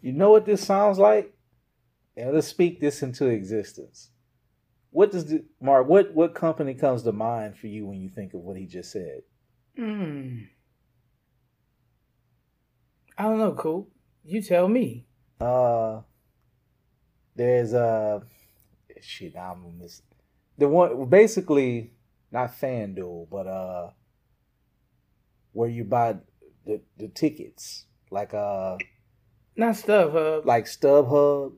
You know what this sounds like? And let's speak this into existence. What does the, Mark? What what company comes to mind for you when you think of what he just said? Hmm. I don't know, cool. You tell me. Uh, there's uh, shit. I'm miss the one basically not FanDuel, but uh, where you buy the the tickets like uh, Not StubHub. like StubHub,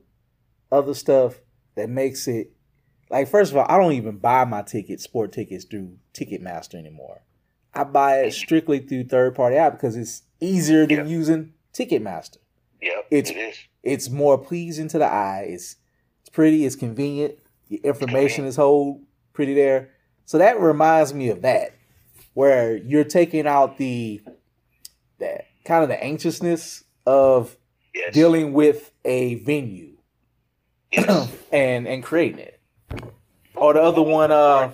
other stuff that makes it like first of all, I don't even buy my tickets, sport tickets through Ticketmaster anymore. I buy it strictly through third party app because it's easier than Yeah. using Ticketmaster. Yep, It's- it is. It's more pleasing to the eye. It's it's pretty. It's convenient. Your information is whole pretty there. So that reminds me of that, where you're taking out the that kind of the anxiousness of Yes. dealing with a venue yes. and and creating it. Or the other one, uh,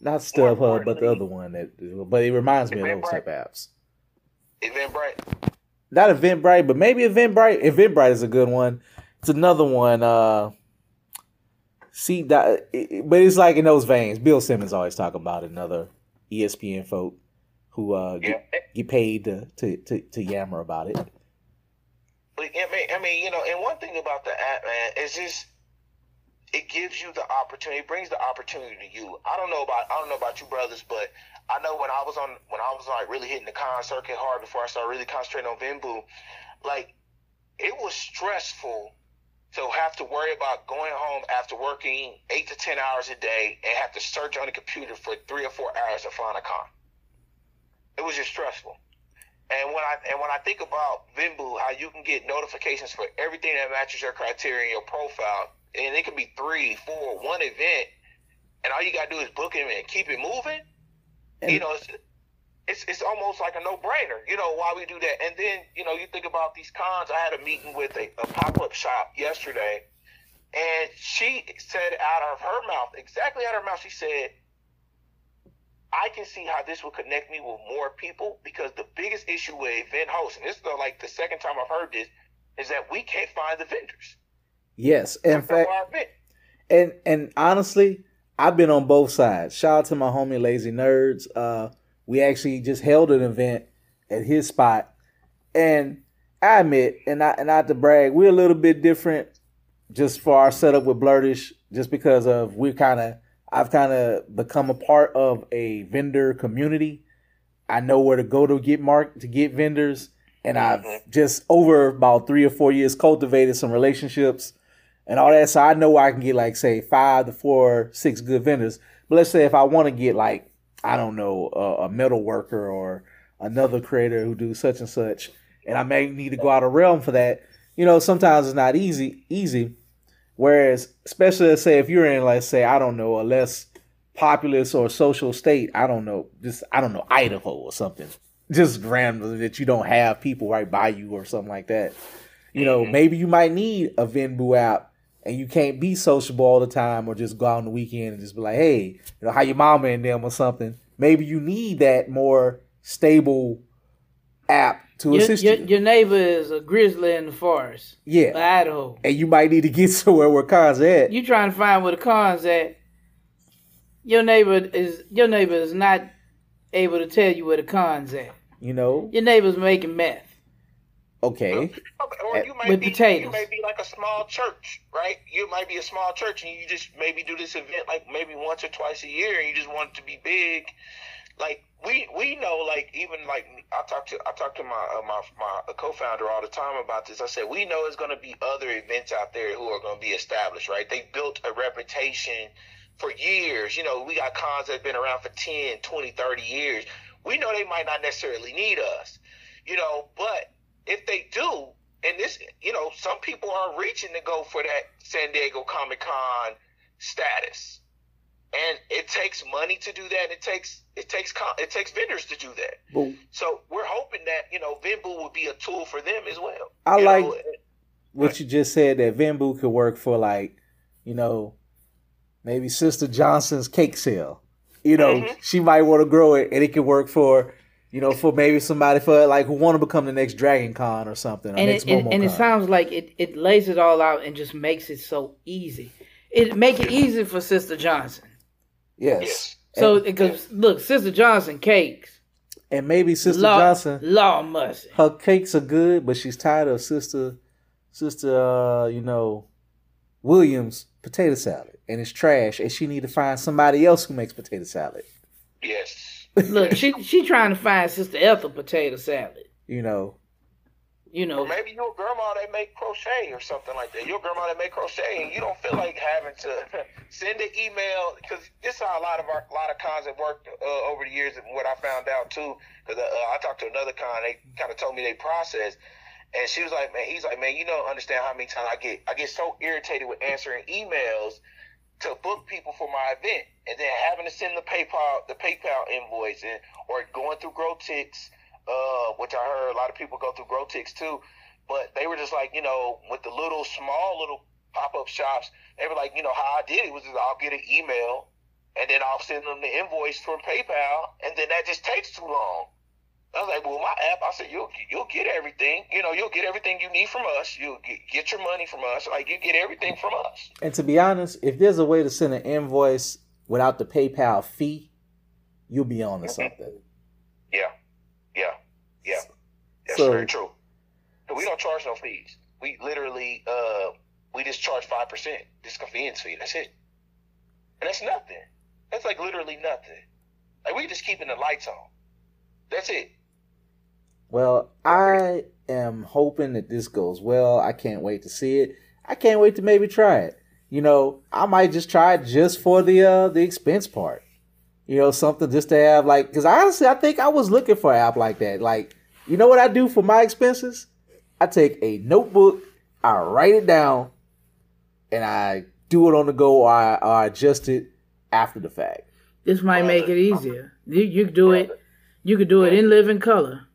not StubHub, but the other one that. But it reminds me of those type of apps. Eventbrite. not Eventbrite, but maybe Eventbrite. Eventbrite is a good one. It's another one. Uh, see that, it- but it's like in those veins. Bill Simmons always talk about another ESPN folk who uh, get, Yeah. get paid to, to to to yammer about it. But, I mean, I mean, you know, and one thing about the app, man, is just it gives you the opportunity, it brings the opportunity to you. I don't know about, I don't know about you brothers, but I know when I was on, when I was like really hitting the con circuit hard before I started really concentrating on Venbu, like it was stressful to have to worry about going home after working eight to ten hours a day and have to search on the computer for three or four hours to find a con. It was just stressful. And when I and when I think about Venbu, how you can get notifications for everything that matches your criteria and your profile, and it can be three, four, one event, and all you gotta do is book it and keep it moving. And- you know, it's, it's almost like a no brainer. You know why we do that, and then you know you think about these cons. I had a meeting with a, a pop up shop yesterday, and she said out of her mouth, exactly out of her mouth, she said, I can see how this will connect me with more people because the biggest issue with event hosts, and this is the, like the second time I've heard this, is that we can't find the vendors. Yes, in fact, and and honestly, I've been on both sides. Shout out to my homie Lazy Nerds. Uh, we actually just held an event at his spot, and I admit, and I and not to brag, we're a little bit different just for our setup with Blerdish, just because of we're kind of I've kind of become a part of a vendor community. I know where to go to get mark to get vendors, and I've mm-hmm. just over about three or four years cultivated some relationships and all that. So I know I can get like say five to four, six good vendors. But let's say if I want to get like I don't know a, a metal worker or another creator who do such and such, and I may need to go out of realm for that. You know, sometimes it's not easy. Easy. Whereas, especially let's say if you're in, let's say I don't know a less populous or social state, I don't know, just I don't know Idaho or something, just random that you don't have people right by you or something like that. You know, mm-hmm. maybe you might need a Venbu app and you can't be sociable all the time or just go out on the weekend and just be like, hey, you know, how your mama and them or something. Maybe you need that more stable app to Your, assist your, you. your neighbor is a grizzly in the forest, yeah. Idaho. And you might need to get somewhere where cons at. You trying to find where the cons at? Your neighbor is your neighbor is not able to tell you where the cons at. You know? Your neighbor's making meth. Okay. Or you might With be potatoes. you may be like a small church, right? You might be a small church and you just maybe do this event like maybe once or twice a year and you just want it to be big. Like we we know like even like I talk to I talk to my uh, my my co-founder all the time about this. I said we know there's going to be other events out there who are going to be established, right? They built a reputation for years. You know, we got cons that have been around for 10, 20, 30 years. We know they might not necessarily need us. You know, but if they do, and this, you know, some people are reaching to go for that San Diego Comic Con status, and it takes money to do that. It takes it takes it takes vendors to do that. But So we're hoping that you know Venbu will be a tool for them as well. I You like know, what you just said that Venbu could work for like, you know, maybe Sister Johnson's cake sale. You know, Mhm. she might want to grow it and it could work for You know, for maybe somebody for like who want to become the next Dragon Con or something. Or and next it, and, and it sounds like it, it lays it all out and just makes it so easy. It make it easy for Sister Johnson. yes. Yes. So because look, Sister Johnson cakes, And maybe Sister law, Johnson, law must. her cakes are good, but she's tired of Sister, Sister, uh, you know, Williams potato salad, and it's trash, and she need to find somebody else who makes potato salad. Yes. Look, she she trying to find Sister Ethel potato salad. You know, You know, Or maybe your grandma they make crochet or something like that. Your grandma that make crochet, and you don't feel like having to send an email because this is how a lot of our, a lot of cons have worked uh, over the years. And what I found out too, because uh, I talked to another con, they kind of told me they process, and she was like, "Man, he's like, man, you don't understand how many times I get I get so irritated with answering emails." To book people for my event, and then having to send the PayPal the PayPal invoice, and or going through GrowTix, uh, which I heard a lot of people go through GrowTix too. But they were just like, you know, with the little small little pop up shops, they were like, you know, how I did it was just I'll get an email and then I'll send them the invoice from PayPal, and then that just takes too long. I was like, well, my app, I said, you'll you'll get everything. You know, you'll get everything you need from us. You'll get, get your money from us. Like you get everything from us. and to be honest, if there's a way to send an invoice without the PayPal fee, you'll be on to something. Yeah, yeah, yeah. That's So- very true. And We don't charge no fees. We literally, uh, we just charge five percent. This convenience fee. That's it. And that's nothing. That's like literally nothing. Like we just keeping the lights on. That's it. Well, I am hoping that this goes well. I can't wait to see it. I can't wait to maybe try it. You know, I might just try it just for the uh the expense part. You know, something just to have like because honestly, I think I was looking for an app like that. Like, you know what I do for my expenses? I take a notebook, I write it down, and I do it on the go or I, or I adjust it after the fact. this might make it easier. You you do it. You could do it in living color.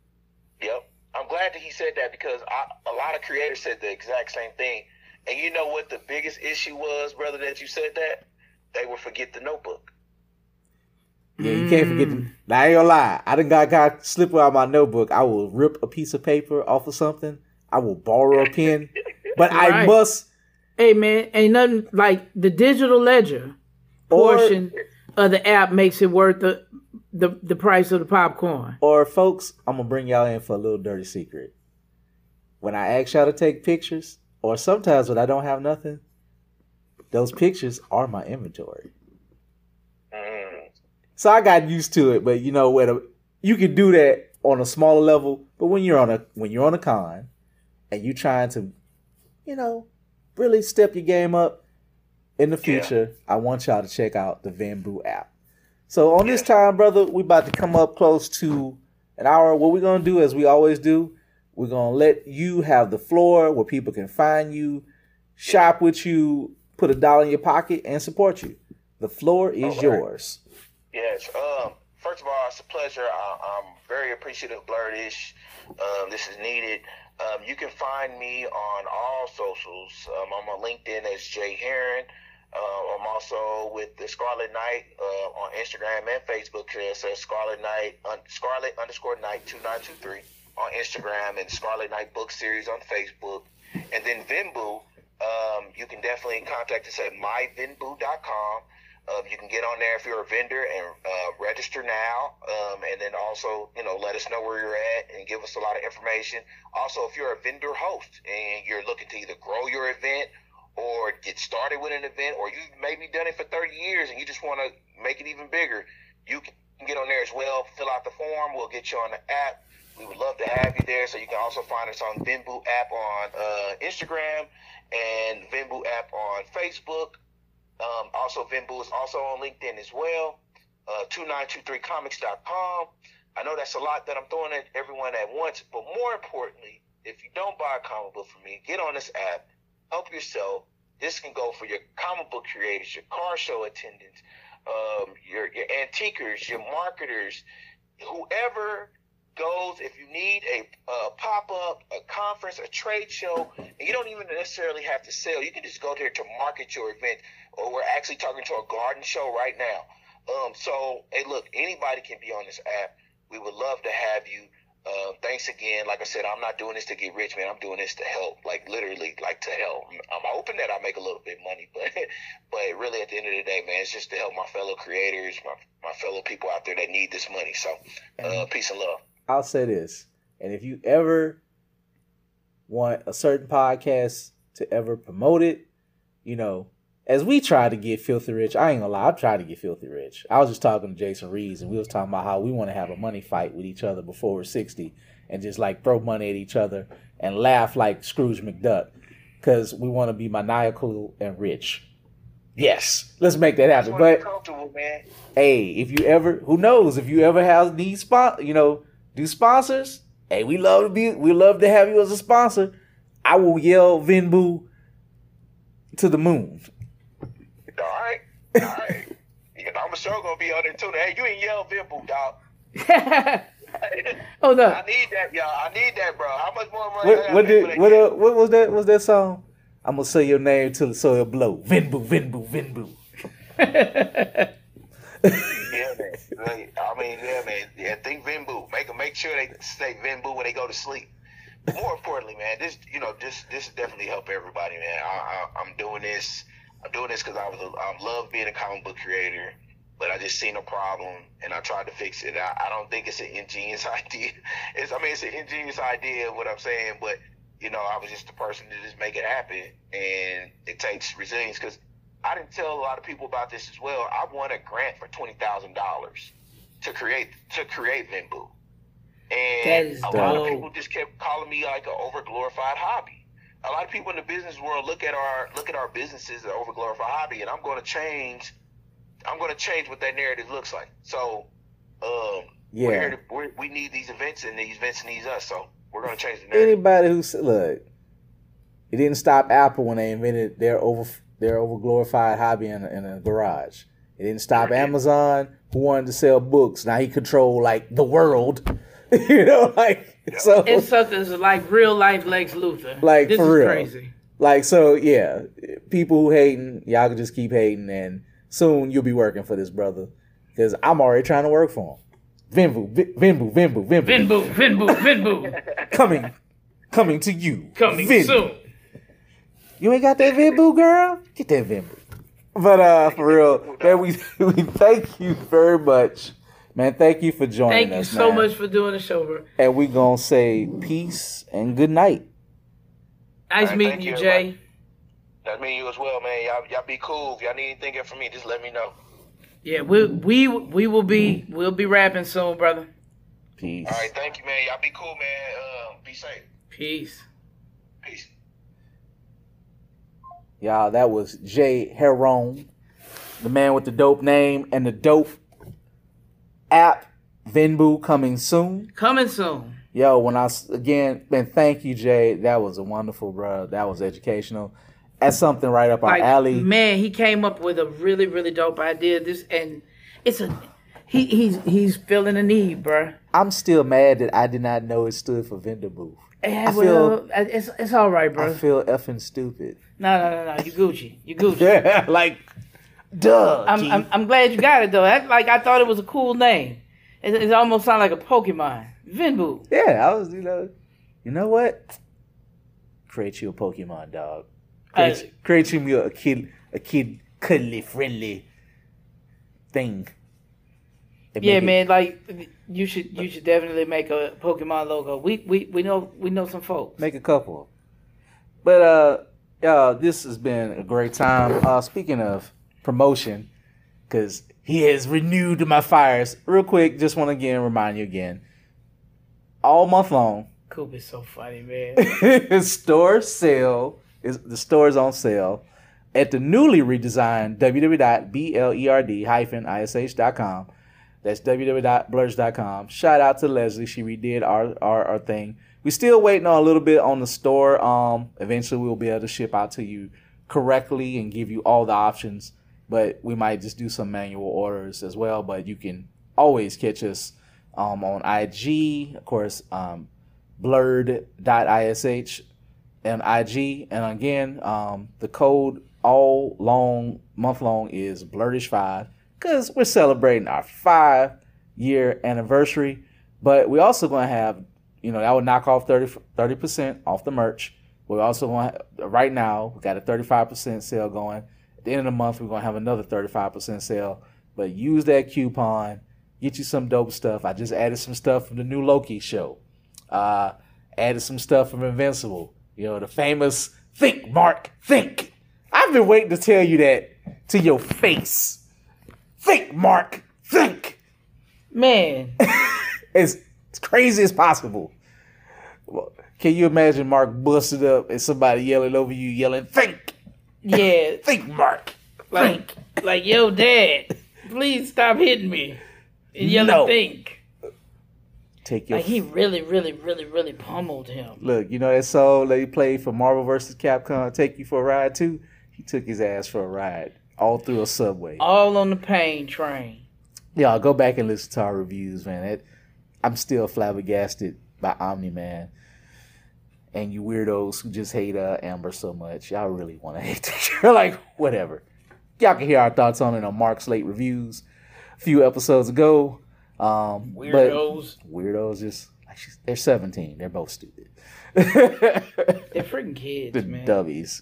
Yep. I'm glad that he said that because I, a lot of creators said the exact same thing. And you know what the biggest issue was, brother, that you said that? They would forget the notebook. Yeah, you can't forget. The, mm. now, I ain't gonna lie. I done got got slip out my notebook. I will rip a piece of paper off of something. I will borrow a pen, but I must. Hey man, ain't nothing like the digital ledger Or- portion of the app makes it worth the the, the price of the popcorn. Or, folks, I'm gonna bring y'all in for a little dirty secret. When I ask y'all to take pictures, or sometimes when I don't have nothing, those pictures are my inventory. Mm. So I got used to it, but you know, when a, you can do that on a smaller level, but when you're on a when you're on a con and you trying to, you know, really step your game up in the Yeah. future, I want y'all to check out the Venbu app. So on this time, brother, we about to come up close to an hour. What we're gonna do, as we always do, we're gonna let you have the floor where people can find you, shop with you, put a dollar in your pocket, and support you. The floor is right. yours. Yes. Um. First of all, it's a pleasure. I, I'm very appreciative, Blerdish. Um, this is needed. Um, you can find me on all socials. Um, I'm on LinkedIn as Jay Heron. Uh, I'm also with the Scarlet Knight uh, on Instagram and Facebook. It says Scarlet Knight, un- Scarlet underscore Knight two nine two three on Instagram and Scarlet Knight Book Series on Facebook. And then Venbu, um, you can definitely contact us at myvenbu.com. Um, you can get on there if you're a vendor and uh, register now, um, and then also you know let us know where you're at and give us a lot of information. Also, if you're a vendor host and you're looking to either grow your event or get started with an event, or you've maybe done it for 30 years and you just want to make it even bigger, you can get on there as well. Fill out the form. We'll get you on the app. We would love to have you there. So you can also find us on Venbu app on uh, Instagram and Venbu app on Facebook. Um, also, Venbu is also on LinkedIn as well. Uh, 2923comics.com. I know that's a lot that I'm throwing at everyone at once, but more importantly, if you don't buy a comic book from me, get on this app, help yourself. This can go for your comic book creators, your car show attendants, um, your your antiquers, your marketers, whoever goes. If you need a, uh pop up, a conference, a trade show, you don't even necessarily have to sell, you can just go there to market your event. Or we're actually talking to a garden show right now. Um, so hey, look, anybody can be on this app. We would love to have you. Uh, thanks again. Like I said, I'm not doing this to get rich, man. I'm doing this to help, like literally, like to help. I'm hoping that I make a little bit of money, but but really, at the end of the day, man, it's just to help my fellow creators, my my fellow people out there that need this money. So, uh, peace and love. I'll say this, and if you ever want a certain podcast to ever promote it, you know, as we try to get filthy rich, I ain't gonna lie, I tried to get filthy rich. I was just talking to Jason Reeves and we was talking about how we want to have a money fight with each other before we're 60 and just like throw money at each other and laugh like Scrooge McDuck. Cause we want to be maniacal and rich. Yes, let's make that happen. But hey, if you ever, who knows, if you ever have need spot, you know, do sponsors. Hey, we love to be, we love to have you as a sponsor. I will yell Venbu to the moon. All right. All right. I'm sure gonna be on there too. Hey, you ain't yell Venbu, dog. oh no! I need that, y'all. I need that, bro. How much more money? What, what did what, uh, what was that? Was that song? I'm gonna say your name till the soil blow. Venbu, Venbu, Venbu. yeah, man. I mean, yeah, man. Yeah, think Venbu. Make them make sure they say Venbu when they go to sleep. But more importantly, man, this you know this this definitely help everybody, man. I, I, I'm doing this I'm doing this because I was I love being a comic book creator, but I just seen a problem and I tried to fix it. I, I don't think it's an ingenious idea. It's I mean it's an ingenious idea what I'm saying, but you know I was just the person to just make it happen, and it takes resilience because I didn't tell a lot of people about this as well. I won a grant for twenty thousand dollars to create to create Venbu. And a dope. lot of people just kept calling me like an overglorified hobby a lot of people in the business world look at our look at our businesses as overglorified hobby, and I'm going to change. I'm going to change what that narrative looks like. So, um, yeah, we're to, we're, we need these events, and these events need us. So we're going to change the narrative. Anybody who look, it didn't stop Apple when they invented their over their overglorified hobby in a, in a garage. It didn't stop Amazon, who wanted to sell books. Now he controlled like the world. you know, like so. It's something like real life Lex Luthor. Like this for real, crazy. Like so, yeah. People who hating, y'all can just keep hating, and soon you'll be working for this brother because I'm already trying to work for him. Venbu, Venbu, Venbu, Venbu, Venbu, Venbu, Venbu. coming, coming to you. Coming Venbu. soon. You ain't got that Venbu, girl? Get that Venbu. But uh, for real, man, we we thank you very much Man, thank you for joining thank us. Thank you so man. much for doing the show, bro. And we gonna say peace and good night. Nice right, meeting you, you, Jay. Nice meeting you as well, man. Y'all, y'all be cool. If y'all need anything from me, just let me know. Yeah, we we we will be we'll be rapping soon, brother. Peace. All right, thank you, man. Y'all be cool, man. Uh, be safe. Peace. Peace. Y'all, that was Jay Heron, the man with the dope name and the dope app Venbu coming soon. Coming soon. Yo, when I again, man, thank you, Jay. That was a wonderful, bro. That was educational. That's something right up like, our alley. Man, he came up with a really, really dope idea. This and it's a he he's he's feeling a need, bro. I'm still mad that I did not know it stood for vendor booth. Yeah, I well, feel, it's it's all right, bro. I feel effing stupid. No, no, no, no. You Gucci. You Gucci. yeah, like Duh. I'm, I'm, I'm, glad you got it though. That, like I thought it was a cool name. It, it almost sounded like a Pokemon. Venbu. Yeah, I was. You know. You know what? Create you a Pokemon dog. Create, uh, create you a kid, a kid cuddly friendly thing. Yeah, man. It, like you should, you should definitely make a Pokemon logo. We, we, we know, we know some folks. Make a couple. But uh, yeah, this has been a great time. Uh, speaking of promotion because he has renewed my fires. Real quick, just want to again remind you again, all month long. Coop is so funny, man. store sale is the store is on sale at the newly redesigned www.blerd-ish.com. That's www.blurs.com. Shout out to Leslie. She redid our, our, our thing. We're still waiting on a little bit on the store. Um, eventually we'll be able to ship out to you correctly and give you all the options but we might just do some manual orders as well. But you can always catch us um, on IG, of course, um, blerd.ish and IG. And again, um, the code all long, month long is blerdish5 because we're celebrating our five year anniversary. But we're also gonna have, you know, that would knock off 30 percent off the merch. We're also going to, right now we got a thirty five percent sale going. The end of the month, we're gonna have another thirty five percent sale. But use that coupon, get you some dope stuff. I just added some stuff from the new Loki show. Uh, added some stuff from Invincible. You know, the famous think, Mark, think. I've been waiting to tell you that to your face. Think, Mark, think. Man. as, as crazy as possible. Well, can you imagine Mark busted up and somebody yelling over you, yelling, think? Yeah. think, Mark. Like, think. like, yo, dad, please stop hitting me. And yelling, no. think. Take your like he really, really, really, really pummeled him. Look, you know that song that he played for Marvel vs. Capcom, "Take You for a Ride" too. He took his ass for a ride all through a subway, all on the pain train. Y'all go back and listen to our reviews, man. It, I'm still flabbergasted by Omni Man. And you weirdos who just hate uh, Amber so much, y'all really want to hate that. like, whatever. Y'all can hear our thoughts on it on Mark Slate Reviews a few episodes ago. Um, weirdos. Weirdos just like they're 17. They're both stupid. they're freaking kids, the man. Dubbies.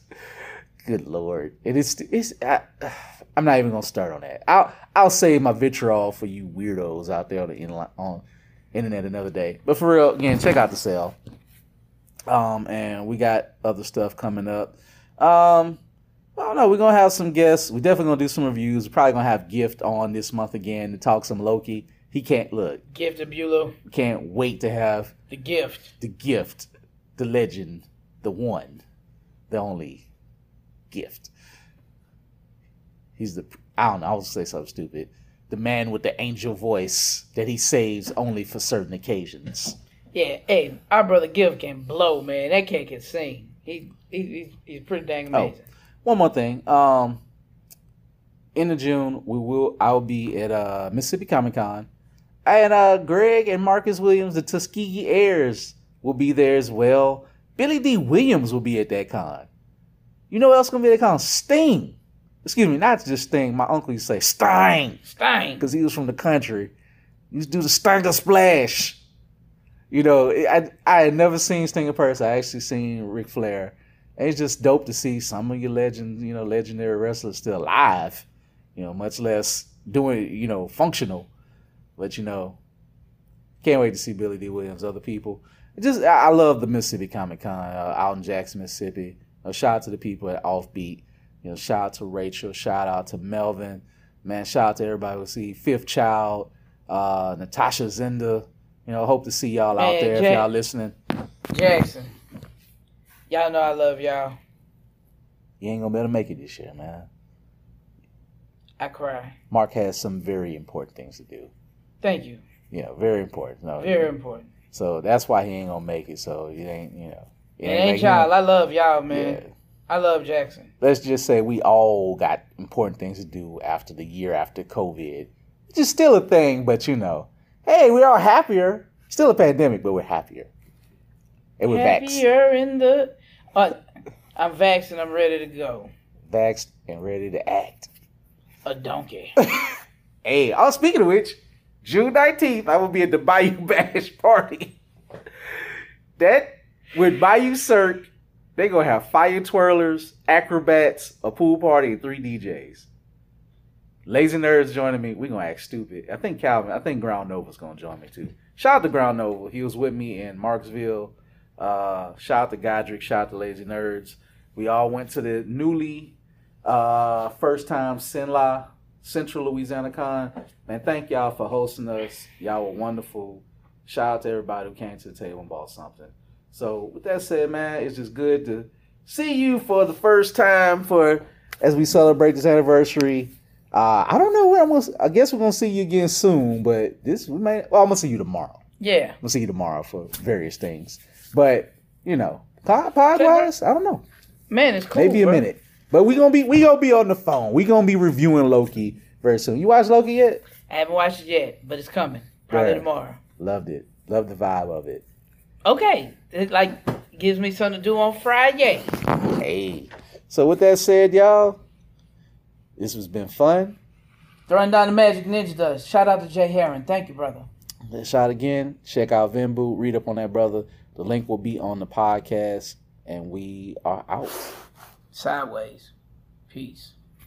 Good lord. It is. It's. I, am not even gonna start on that. I'll I'll save my vitriol for you weirdos out there on the on internet another day. But for real, again, check out the sale. Um, and we got other stuff coming up. Um, I don't know. We're gonna have some guests. We're definitely gonna do some reviews. We're probably gonna have Gift on this month again to talk some Loki. He can't look. Gift of Bulow. Can't wait to have the gift. The gift, the legend, the one, the only gift. He's the I don't know. I'll say something stupid. The man with the angel voice that he saves only for certain occasions. Yeah, hey, our brother Gift can blow, man. That cat can sing. He, he he's, he's pretty dang oh, amazing. Oh, one more thing. Um, in the June, we will. I'll be at uh, Mississippi Comic Con and uh, Greg and Marcus Williams, the Tuskegee heirs, will be there as well. Billy Dee Williams will be at that con. You know what else gonna be at that con? Sting. Excuse me, not just Sting. My uncle used to say Sting. Sting. Because he was from the country. He used to do the Stinger Splash. You know, I I had never seen Sting in person. I actually seen Ric Flair. And it's just dope to see some of your legends, you know, legendary wrestlers still alive. You know, much less doing, you know, functional but you know, can't wait to see Billy Dee Williams, other people. just I love the Mississippi Comic Con uh, out in Jackson, Mississippi. Uh, shout out to the people at Offbeat. You know, shout out to Rachel. Shout out to Melvin. Man, shout out to everybody who see Fifth Child, uh, Natasha Zenda. You know, hope to see y'all out there Jack- if y'all listening. Jackson, y'all know I love y'all. You ain't gonna be able to make it this year, man. I cry. Mark has some very important things to do. Thank you. Yeah, very important. No, very important. So that's why he ain't gonna make it. So it ain't, you know. It, ain't, ain't y'all. I love y'all, man. Yeah. I love Jackson. Let's just say we all got important things to do after the year after COVID. which is still a thing, but you know, hey, we're all happier. Still a pandemic, but we're happier. And we're happier vaxxed. in the. Uh, I'm vaxxed and I'm ready to go. Vaxxed and ready to act. A donkey. hey, I was speaking of which, June 19th, I will be at the Bayou Bash party. that with Bayou Cirque, they're gonna have fire twirlers, acrobats, a pool party, and three DJs. Lazy nerds joining me. We're gonna act stupid. I think Calvin. I think Ground Nova's gonna join me too. Shout out to Ground Nova. He was with me in Marksville. Uh, shout out to Godric. Shout out to Lazy Nerds. We all went to the newly uh, first time CenLa Central Louisiana Con. Man, thank y'all for hosting us. Y'all were wonderful. Shout out to everybody who came to the table and bought something. So with that said, man, it's just good to see you for the first time for as we celebrate this anniversary. Uh, I don't know when I'm gonna. I guess we're gonna see you again soon, but this we may. Well, I'm gonna see you tomorrow. Yeah, we'll see you tomorrow for various things. But you know, pod, pod wise, I don't know. Man, it's cool. Maybe a bro. minute. But we gonna be we gonna be on the phone. We gonna be reviewing Loki very soon. You watched Loki yet? I haven't watched it yet, but it's coming probably tomorrow. Loved it. Loved the vibe of it. Okay, it like gives me something to do on Friday. Hey, so with that said, y'all, this has been fun. Throwing down the magic ninja does. Shout out to Jay Heron. Thank you, brother. Let's shot again. Check out Venbu. Read up on that brother. The link will be on the podcast. And we are out. Sideways. Peace.